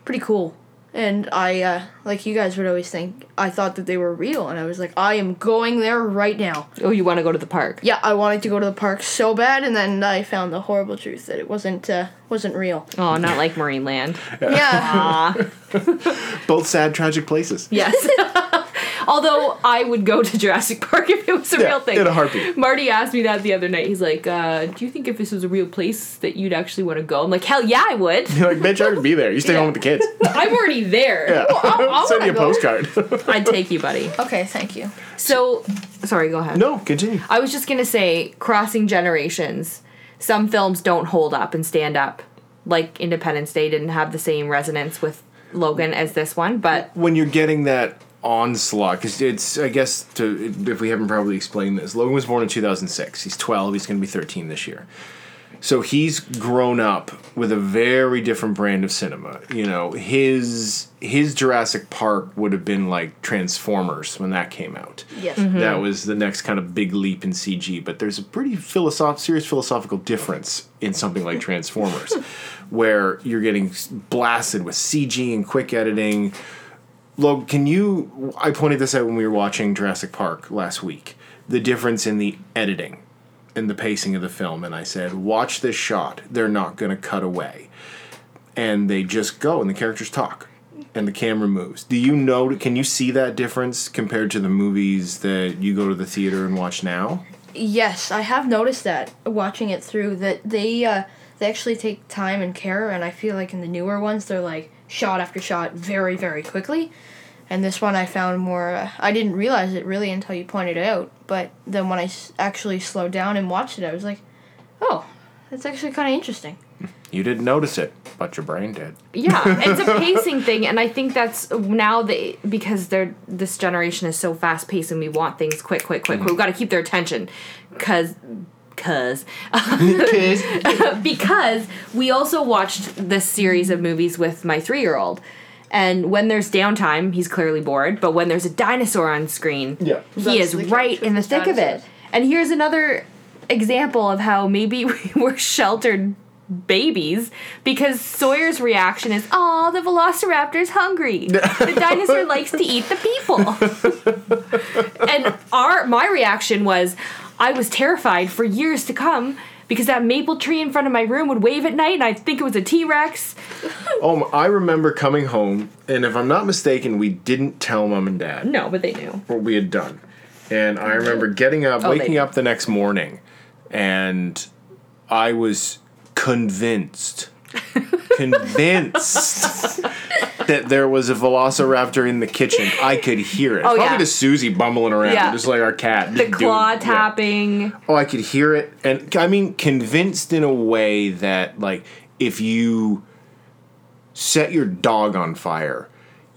[SPEAKER 4] pretty cool. And I, uh, like you guys would always think, I thought that they were real, and I was like, I am going there right now.
[SPEAKER 2] Oh, you want to go to the park?
[SPEAKER 4] Yeah, I wanted to go to the park so bad, and then I found the horrible truth that it wasn't, uh, wasn't real.
[SPEAKER 2] Oh, not like Marineland.
[SPEAKER 4] Yeah.
[SPEAKER 2] Ah,
[SPEAKER 3] both sad tragic places
[SPEAKER 2] yes. Although I would go to Jurassic Park if it was a
[SPEAKER 3] Yeah,
[SPEAKER 2] real thing.
[SPEAKER 3] in a heartbeat.
[SPEAKER 2] Marty asked me that the other night. He's like, uh, "Do you think if this was a real place that you'd actually want to go?" I'm like, "Hell yeah, I would.
[SPEAKER 3] you're like bitch i could be there you stay home with the kids
[SPEAKER 2] I'm already there.
[SPEAKER 3] yeah
[SPEAKER 4] I
[SPEAKER 3] send you a
[SPEAKER 4] wanna
[SPEAKER 3] postcard
[SPEAKER 2] I'd take you, buddy."
[SPEAKER 4] okay, thank you.
[SPEAKER 2] So, sorry, go ahead.
[SPEAKER 3] no continue
[SPEAKER 2] I was just gonna say, crossing generations. Some films don't hold up and stand up. Like Independence Day didn't have the same resonance with Logan as this one, but
[SPEAKER 3] when you're getting that onslaught because it's i guess to if we haven't probably explained this logan was born in 2006 he's 12 he's going to be 13 this year so he's grown up with a very different brand of cinema you know his his jurassic park would have been like transformers when that came out
[SPEAKER 4] Yes.
[SPEAKER 3] that mm-hmm. was the next kind of big leap in CG. But there's a pretty philosoph- serious philosophical difference in something like Transformers, where you're getting blasted with CG and quick editing. Log, can you? I pointed this out when we were watching Jurassic Park last week. The difference in the editing and the pacing of the film, and I said, "Watch this shot. They're not going to cut away." and they just go and the characters talk and the camera moves. Do you know can you see that difference compared to the movies that you go to the theater and watch now?
[SPEAKER 4] Yes, I have noticed that watching it through that they uh, they actually take time and care, and I feel like in the newer ones they're like shot after shot very very quickly, and this one I found more. Uh, I didn't realize it really until you pointed it out, but then when I s- actually slowed down and watched it, I was like, oh, that's actually kind of interesting.
[SPEAKER 3] You didn't notice it, but your brain did.
[SPEAKER 2] yeah, it's a pacing thing, and I think that's now they because they're this generation is so fast paced and we want things quick, quick, quick. We've got to keep their attention, cause. Cause, because we also watched this series of movies with my three year old, and when there's downtime, he's clearly bored. But when there's a dinosaur on screen,
[SPEAKER 3] Yeah.
[SPEAKER 2] he
[SPEAKER 4] That's
[SPEAKER 2] is right in the
[SPEAKER 4] with
[SPEAKER 2] thick of it. And here's another example of how maybe we were sheltered babies because Sawyer's reaction is, "Oh, the velociraptor's hungry. The dinosaur likes to eat the people." and our my reaction was, I was terrified for years to come because that maple tree in front of my room would wave at night, and I'd think it was a T Rex.
[SPEAKER 3] Oh, I remember coming home, and if I'm not mistaken, we didn't tell mom and dad
[SPEAKER 2] No, but they knew.
[SPEAKER 3] what we had done. And I remember getting up,
[SPEAKER 2] Oh,
[SPEAKER 3] waking up the next morning, and I was convinced, convinced that there was a velociraptor in the kitchen. I could hear it.
[SPEAKER 2] Oh,
[SPEAKER 3] Probably
[SPEAKER 2] yeah.
[SPEAKER 3] just Susie bumbling around,
[SPEAKER 2] Yeah.
[SPEAKER 3] just like our cat.
[SPEAKER 2] The
[SPEAKER 3] just doing-
[SPEAKER 2] claw
[SPEAKER 3] yeah.
[SPEAKER 2] tapping.
[SPEAKER 3] Oh, I could hear it, and I mean, convinced in a way that, like, if you set your dog on fire,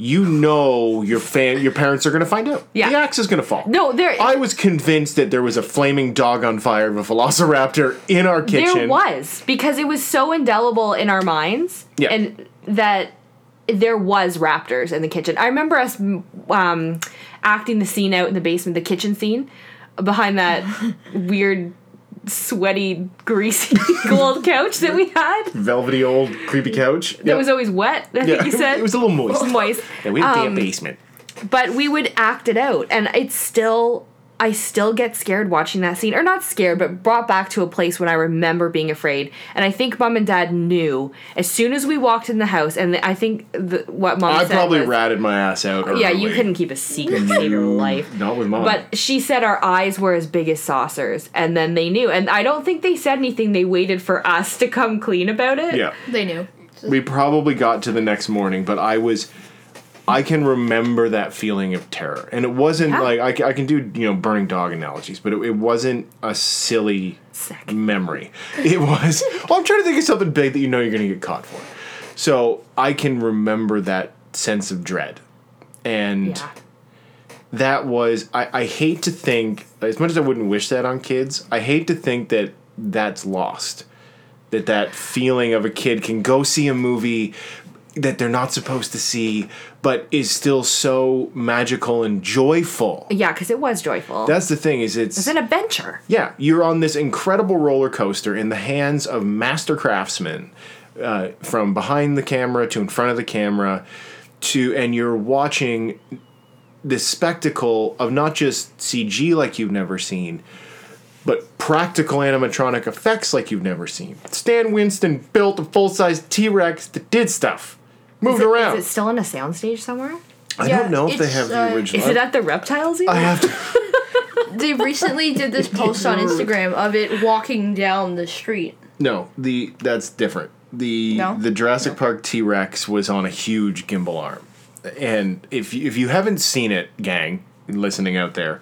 [SPEAKER 3] you know your fan, your parents are going to find out.
[SPEAKER 2] Yeah.
[SPEAKER 3] the axe is going to fall.
[SPEAKER 2] No, there
[SPEAKER 3] I was convinced that there was a flaming dog on fire of a velociraptor in our kitchen.
[SPEAKER 2] there was because it was so indelible in our minds
[SPEAKER 3] Yeah.
[SPEAKER 2] and that there was raptors in the kitchen. I remember us um, acting the scene out in the basement, the kitchen scene behind that weird sweaty greasy gold couch that we had.
[SPEAKER 3] velvety old creepy couch.
[SPEAKER 2] It was always wet. I think you said
[SPEAKER 3] it was a little moist.
[SPEAKER 2] moist.
[SPEAKER 3] Yeah, we had a
[SPEAKER 2] Um,
[SPEAKER 3] damn basement.
[SPEAKER 2] but we would act it out and it's still i still get scared watching that scene or not scared but brought back to a place when i remember being afraid and i think mom and dad knew as soon as we walked in the house and i think the, what mom
[SPEAKER 3] I
[SPEAKER 2] said
[SPEAKER 3] probably
[SPEAKER 2] was,
[SPEAKER 3] ratted my ass out.
[SPEAKER 2] yeah you couldn't keep a secret to save your life
[SPEAKER 3] Not with mom.
[SPEAKER 2] but she said our eyes were as big as saucers and then they knew and i don't think they said anything they waited for us to come clean about it
[SPEAKER 3] yeah.
[SPEAKER 4] They knew.
[SPEAKER 3] we probably got to the next morning, but I was. I can remember that feeling of terror, and it wasn't
[SPEAKER 2] Yeah.
[SPEAKER 3] like I, I can do you know burning dog analogies, but it, it wasn't a silly
[SPEAKER 2] Sick.
[SPEAKER 3] memory. It was. well, I'm trying to think of something big that you know you're going to get caught for. So I can remember that sense of dread, and
[SPEAKER 2] yeah
[SPEAKER 3] that was I, I hate to think as much as I wouldn't wish that on kids, I hate to think that that's lost. That that feeling of a kid can go see a movie that they're not supposed to see, but is still so magical and joyful.
[SPEAKER 2] yeah because it was joyful
[SPEAKER 3] That's the thing is it's
[SPEAKER 2] it's an adventure
[SPEAKER 3] yeah, you're on this incredible roller coaster in the hands of master craftsmen, uh, from behind the camera to in front of the camera, to and you're watching this spectacle of not just CG like you've never seen, but practical animatronic effects like you've never seen. Stan Winston built a full size T Rex that did stuff, moved
[SPEAKER 2] is it,
[SPEAKER 3] around.
[SPEAKER 2] is it still on a soundstage somewhere
[SPEAKER 3] I
[SPEAKER 4] Yeah,
[SPEAKER 3] don't know if they have the
[SPEAKER 4] uh,
[SPEAKER 3] original.
[SPEAKER 2] is it at the reptiles? zoo
[SPEAKER 3] I have to.
[SPEAKER 4] They recently did this post on Instagram of it walking down the street.
[SPEAKER 3] No, the that's different. The
[SPEAKER 4] No?
[SPEAKER 3] the Jurassic Park T Rex was on a huge gimbal arm, and if you, if you haven't seen it, gang, listening out there,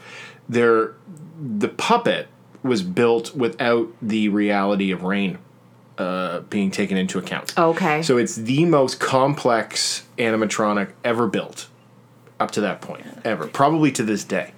[SPEAKER 3] there the puppet was built without the reality of rain uh, being taken into account.
[SPEAKER 2] okay
[SPEAKER 3] So it's the most complex animatronic ever built up to that point, ever, probably to this day.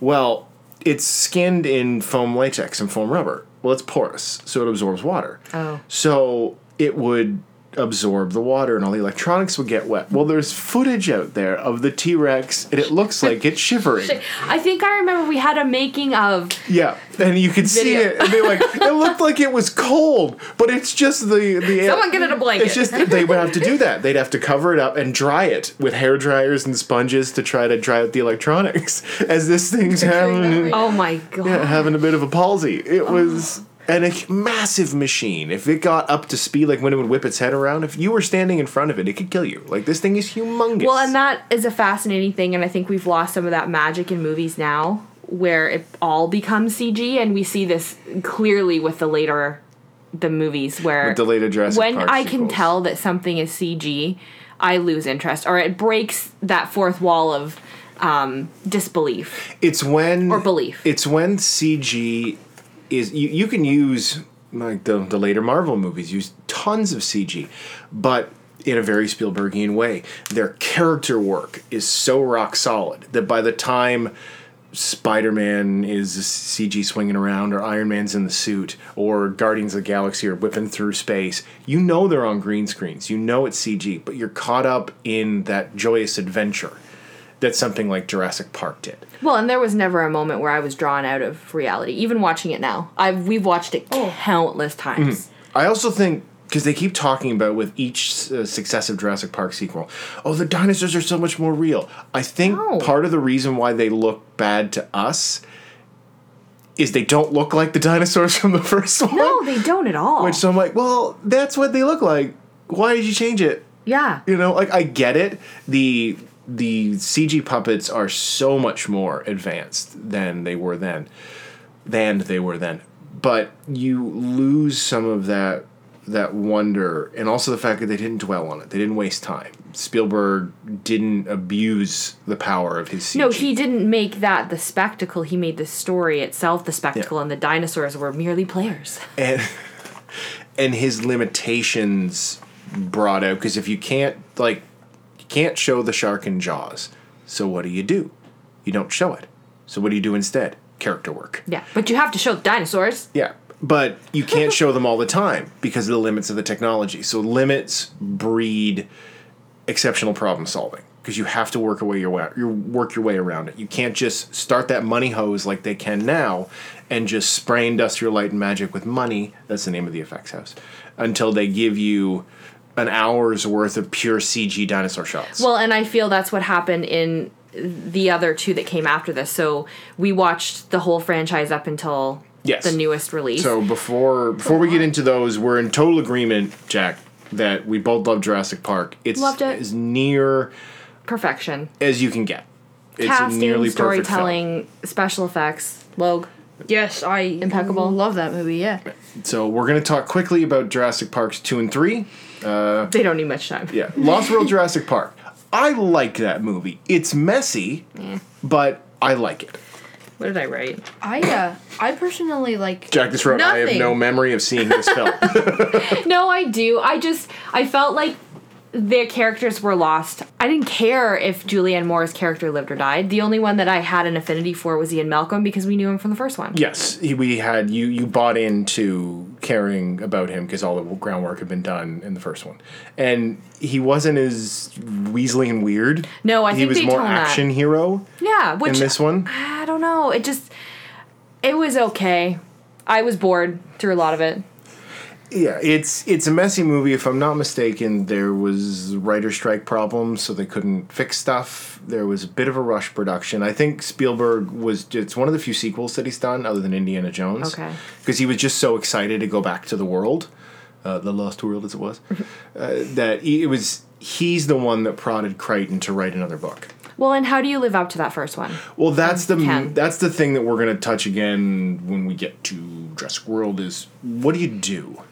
[SPEAKER 3] Well, it's skinned in foam latex and foam rubber. Well, it's porous, so it absorbs water.
[SPEAKER 2] Oh.
[SPEAKER 3] So it would absorb the water and all the electronics would get wet. Well, there's footage out there of the T Rex and it looks like it's shivering.
[SPEAKER 2] I think I remember we had a making of.
[SPEAKER 3] Yeah, and you could see it, and they like it looked like it was cold, but it's just the the.
[SPEAKER 2] Someone get it a blanket.
[SPEAKER 3] It's just they would have to do that. They'd have to cover it up and dry it with hair dryers and sponges to try to dry out the electronics. As this thing's having
[SPEAKER 2] Oh my god.
[SPEAKER 3] yeah, having a bit of a palsy. It oh. was. And a massive machine. If it got up to speed, like when it would whip its head around, if you were standing in front of it, it could kill you. Like this thing is humongous.
[SPEAKER 2] Well, and that is a fascinating thing, and I think we've lost some of that magic in movies now, where it all becomes CG, and we see this clearly with the later the movies where
[SPEAKER 3] With the later Jurassic
[SPEAKER 2] when
[SPEAKER 3] Park
[SPEAKER 2] I can tell that something is CG, I lose interest, or it breaks that fourth wall of um, disbelief.
[SPEAKER 3] It's when
[SPEAKER 2] Or belief.
[SPEAKER 3] It's when CG is you, you can use like the the later Marvel movies use tons of CG, but in a very Spielbergian way. Their character work is so rock solid that by the time Spider Man is CG swinging around, or Iron Man's in the suit, or Guardians of the Galaxy are whipping through space, you know they're on green screens. You know it's CG, but you're caught up in that joyous adventure that something like Jurassic Park did.
[SPEAKER 2] Well, and there was never a moment where I was drawn out of reality. Even watching it now, I've we've watched it countless times.
[SPEAKER 3] I also think because they keep talking about with each uh, successive Jurassic Park sequel, oh, the dinosaurs are so much more real. I think
[SPEAKER 2] No.
[SPEAKER 3] part of the reason why they look bad to us is they don't look like the dinosaurs from the first one.
[SPEAKER 2] No, they don't at all.
[SPEAKER 3] Which so I'm like, well, that's what they look like. Why did you change it?
[SPEAKER 2] yeah.
[SPEAKER 3] You know, like I get it. The the CG puppets are so much more advanced than they were then. Than they were then. But you lose some of that that wonder and also the fact that they didn't dwell on it. They didn't waste time. Spielberg didn't abuse the power of his CG.
[SPEAKER 2] No, he didn't make that the spectacle. He made the story itself the spectacle,
[SPEAKER 3] Yeah.
[SPEAKER 2] and the dinosaurs were merely players.
[SPEAKER 3] and and his limitations brought out because if you can't like can't show the shark in jaws. So what do you do? You don't show it. So what do you do instead? Character work.
[SPEAKER 2] Yeah, but you have to show the dinosaurs.
[SPEAKER 3] yeah but you can't show them all the time because of the limits of the technology. So limits breed exceptional problem solving because you have to work away your way you work your way around it. You can't just start that money hose like they can now and just spray industrial light and magic with money. That's the name of the effects house. Until they give you an hour's worth of pure CG dinosaur shots.
[SPEAKER 2] Well, and I feel that's what happened in the other two that came after this. So we watched the whole franchise up until
[SPEAKER 3] Yes.
[SPEAKER 2] the newest release.
[SPEAKER 3] so before before we get into those, we're in total agreement, Jack, that we both love Jurassic Park. It's
[SPEAKER 2] Loved it.
[SPEAKER 3] as near
[SPEAKER 2] Perfection.
[SPEAKER 3] as you can get. It's
[SPEAKER 2] Casting,
[SPEAKER 3] nearly perfect
[SPEAKER 2] storytelling, special effects. Logue.
[SPEAKER 4] Yes, I
[SPEAKER 2] Impeccable.
[SPEAKER 4] Love that movie. Yeah.
[SPEAKER 3] So we're gonna talk quickly about Jurassic Parks two and three.
[SPEAKER 2] They don't need much time.
[SPEAKER 3] Yeah, Lost World Jurassic Park. I like that movie. It's messy, but I like it.
[SPEAKER 2] What did I write?
[SPEAKER 4] I uh, I personally like.
[SPEAKER 3] Jack just wrote, I have no memory of seeing this film.
[SPEAKER 2] No, I do. I just I felt like their characters were lost. I didn't care if Julianne Moore's character lived or died. The only one that I had an affinity for was Ian Malcolm because we knew him from the first one.
[SPEAKER 3] yes, he, we had you. You bought into caring about him because all the groundwork had been done in the first one, and he wasn't as weaselly and weird.
[SPEAKER 2] No, I
[SPEAKER 3] he
[SPEAKER 2] think
[SPEAKER 3] was
[SPEAKER 2] they
[SPEAKER 3] more
[SPEAKER 2] toned that.
[SPEAKER 3] action hero
[SPEAKER 2] Yeah, which
[SPEAKER 3] in this one.
[SPEAKER 2] I don't know. It just it was okay. I was bored through a lot of it.
[SPEAKER 3] Yeah, it's it's a messy movie. If I'm not mistaken, there was writer strike problems, so they couldn't fix stuff. There was a bit of a rush production. I think Spielberg was it's one of the few sequels that he's done other than Indiana Jones.
[SPEAKER 2] Okay.
[SPEAKER 3] because he was just so excited to go back to the world, uh, the lost world as it was, uh, that he, it was he's the one that prodded Crichton to write another book.
[SPEAKER 2] Well, and how do you live up to that first one?
[SPEAKER 3] Well, that's the
[SPEAKER 2] Ken.
[SPEAKER 3] that's the thing that we're gonna touch again when we get to Jurassic World is what do you do?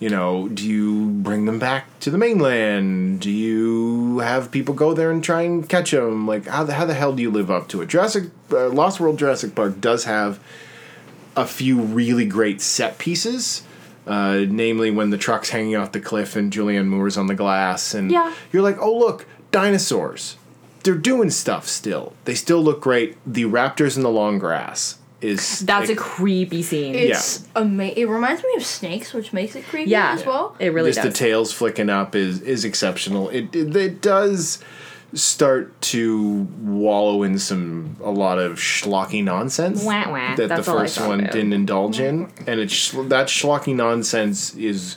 [SPEAKER 3] You know, do you bring them back to the mainland? Do you have people go there and try and catch them? Like how the how the hell do you live up to it? Jurassic uh, Lost World Jurassic Park does have a few really great set pieces. Uh, namely, when the truck's hanging off the cliff and Julianne Moore's on the glass, and
[SPEAKER 2] Yeah.
[SPEAKER 3] you're like, "Oh, look, dinosaurs! They're doing stuff still. They still look great." The raptors in the long grass is
[SPEAKER 2] That's a
[SPEAKER 3] it-
[SPEAKER 2] creepy scene.
[SPEAKER 4] It's ama- It reminds me of snakes, which makes it creepy
[SPEAKER 2] yeah,
[SPEAKER 4] as well.
[SPEAKER 2] it really
[SPEAKER 3] just
[SPEAKER 2] does.
[SPEAKER 3] the tails flicking up is is exceptional. It, it it does start to wallow in some a lot of schlocky nonsense
[SPEAKER 2] Wah, wah.
[SPEAKER 3] that
[SPEAKER 2] That's
[SPEAKER 3] the first one
[SPEAKER 2] about.
[SPEAKER 3] didn't indulge in, and it's that schlocky nonsense is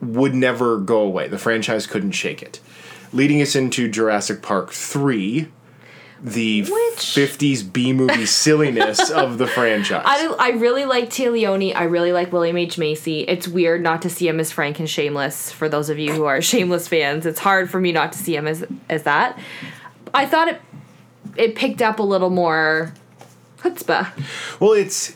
[SPEAKER 3] would never go away. The franchise couldn't shake it, leading us into Jurassic Park three. The
[SPEAKER 2] Which-
[SPEAKER 3] 50s B movie silliness of the franchise.
[SPEAKER 2] I, I really like Téa Leoni. I really like William H. Macy. It's weird not to see him as Frank and Shameless. For those of you who are Shameless fans, it's hard for me not to see him as as that. I thought it it picked up a little more chutzpah.
[SPEAKER 3] Well, it's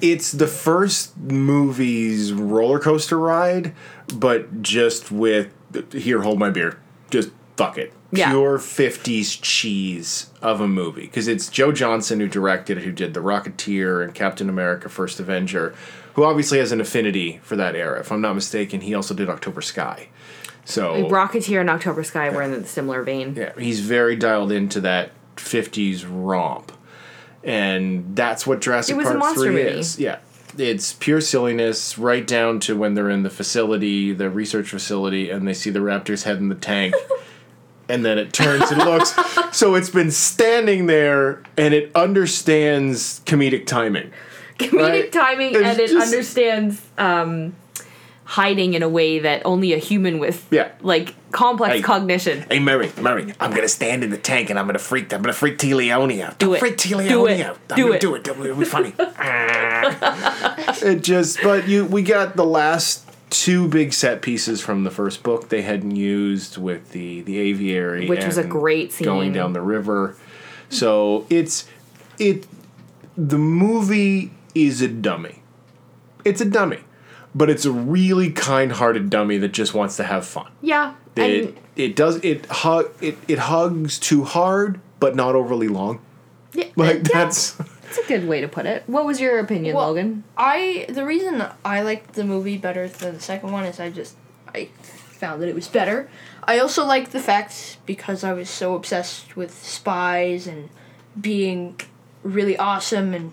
[SPEAKER 3] it's the first movie's roller coaster ride, but just with here, hold my beer. Just fuck it.
[SPEAKER 2] Yeah.
[SPEAKER 3] Pure fifties cheese of a movie because it's Joe Johnston who directed it, who did The Rocketeer and Captain America: First Avenger, who obviously has an affinity for that era. If I'm not mistaken, he also did October Sky. So uh,
[SPEAKER 2] Rocketeer and October Sky were in a similar vein.
[SPEAKER 3] yeah, he's very dialed into that 50s romp. And that's what Jurassic
[SPEAKER 2] It was a
[SPEAKER 3] Park
[SPEAKER 2] monster
[SPEAKER 3] 3
[SPEAKER 2] movie.
[SPEAKER 3] is. Yeah. It's pure silliness, right down to when they're in the facility, the research facility, and they see the raptor's head in the tank. and then it turns and looks. So it's been standing there and it understands comedic timing.
[SPEAKER 2] Comedic
[SPEAKER 3] Right.
[SPEAKER 2] timing,
[SPEAKER 3] It's
[SPEAKER 2] and it
[SPEAKER 3] just-
[SPEAKER 2] understands um, hiding in a way that only a human with
[SPEAKER 3] Yeah.
[SPEAKER 2] like complex
[SPEAKER 3] Hey.
[SPEAKER 2] cognition.
[SPEAKER 3] Hey Murray, Murray, I'm gonna stand in the tank and I'm gonna freak I'm gonna freak Téa Leoni out.
[SPEAKER 2] Do it.
[SPEAKER 3] Freak T
[SPEAKER 2] Do
[SPEAKER 3] Leone
[SPEAKER 2] it.
[SPEAKER 3] out. I'm
[SPEAKER 2] Do it.
[SPEAKER 3] do it. It'll be funny. it just but you we got the last two big set pieces from the first book they hadn't used with the the aviary
[SPEAKER 2] Which was a great scene.
[SPEAKER 3] going down the river. So it's it the movie is a dummy. It's a dummy. But it's a really kind-hearted dummy that just wants to have fun.
[SPEAKER 2] Yeah.
[SPEAKER 3] It it does it hug it, it hugs too hard, but not overly long.
[SPEAKER 2] Yeah,
[SPEAKER 3] Like
[SPEAKER 2] yeah,
[SPEAKER 3] that's
[SPEAKER 2] that's a good way to put it. What was your opinion,
[SPEAKER 4] Well,
[SPEAKER 2] Logan?
[SPEAKER 4] I the reason I liked the movie better than the second one is I just I found that it was better. I also liked the fact because I was so obsessed with spies and being really awesome and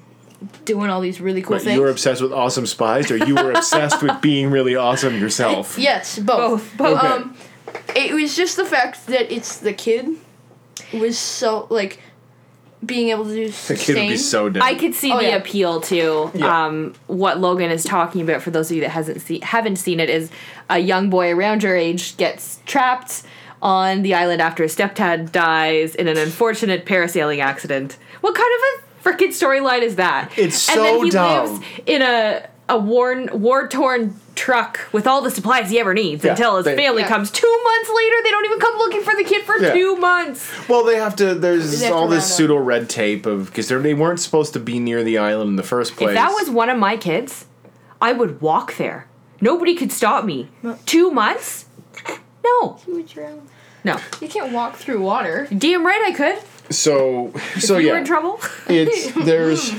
[SPEAKER 4] doing all these really cool
[SPEAKER 3] What,
[SPEAKER 4] things.
[SPEAKER 3] you were obsessed with awesome spies, or you were obsessed with being really awesome yourself.
[SPEAKER 4] yes, both.
[SPEAKER 2] Both, both.
[SPEAKER 3] Okay.
[SPEAKER 4] Um, it was just the fact that it's the kid was so like being able to do
[SPEAKER 3] The
[SPEAKER 4] sustain.
[SPEAKER 3] kid would be so down.
[SPEAKER 2] I could see
[SPEAKER 4] Oh,
[SPEAKER 2] the
[SPEAKER 4] yeah.
[SPEAKER 2] appeal to
[SPEAKER 3] Yeah.
[SPEAKER 2] um, what Logan is talking about. For those of you that hasn't see, haven't seen it, is a young boy around your age gets trapped on the island after his stepdad dies in an unfortunate parasailing accident. What kind of a freaking storyline is that?
[SPEAKER 3] It's
[SPEAKER 2] and
[SPEAKER 3] so
[SPEAKER 2] then he
[SPEAKER 3] dumb.
[SPEAKER 2] lives in a a worn war torn truck with all the supplies he ever needs
[SPEAKER 3] Yeah,
[SPEAKER 2] until his
[SPEAKER 3] they-
[SPEAKER 2] family
[SPEAKER 4] Yeah.
[SPEAKER 2] comes two months later. They don't even come looking for the kid for
[SPEAKER 3] Yeah.
[SPEAKER 2] two months.
[SPEAKER 3] Well, they have to. There's
[SPEAKER 4] They have to
[SPEAKER 3] all this pseudo red tape of because they weren't supposed to be near the island in the first place.
[SPEAKER 2] If that was one of my kids, I would walk there. Nobody could stop me. Two months? No, no.
[SPEAKER 4] You can't walk through water.
[SPEAKER 2] Damn right I could.
[SPEAKER 3] so, so
[SPEAKER 2] you
[SPEAKER 3] yeah,
[SPEAKER 2] were in trouble.
[SPEAKER 3] it's there's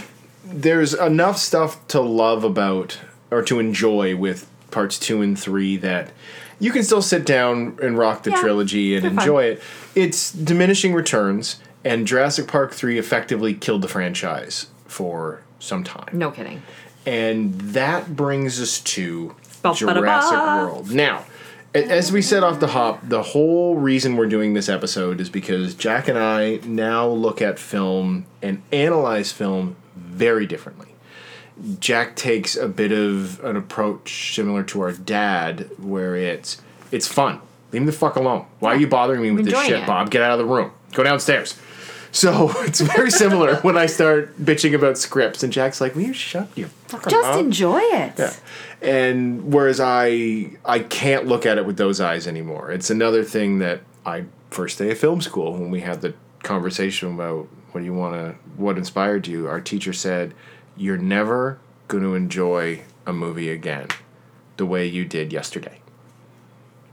[SPEAKER 3] there's enough stuff to love about or to enjoy with parts two and three that you can still sit down and rock the
[SPEAKER 2] Yeah,
[SPEAKER 3] trilogy and
[SPEAKER 2] they're fun.
[SPEAKER 3] enjoy it. It's diminishing returns, and Jurassic Park three effectively killed the franchise for some time.
[SPEAKER 2] no kidding.
[SPEAKER 3] And that brings us to
[SPEAKER 2] Ba-ba-da-ba.
[SPEAKER 3] Jurassic World. Now, as we said off the hop, the whole reason we're doing this episode is because Jack and I now look at film and analyze film very differently. Jack takes a bit of an approach similar to our dad, where it's it's fun. Leave me the fuck alone. Why are you bothering me with this shit,
[SPEAKER 2] it.
[SPEAKER 3] Bob? Get out of the room. Go downstairs. So it's very similar when I start bitching about scripts, and Jack's like, "Will you shut your fucking
[SPEAKER 2] Just
[SPEAKER 3] mouth?"
[SPEAKER 2] enjoy it.
[SPEAKER 3] Yeah. And whereas I I can't look at it with those eyes anymore. It's another thing that I first day of film school when we had the conversation about what do you want to what inspired you. Our teacher said, "You're never going to enjoy a movie again the way you did yesterday."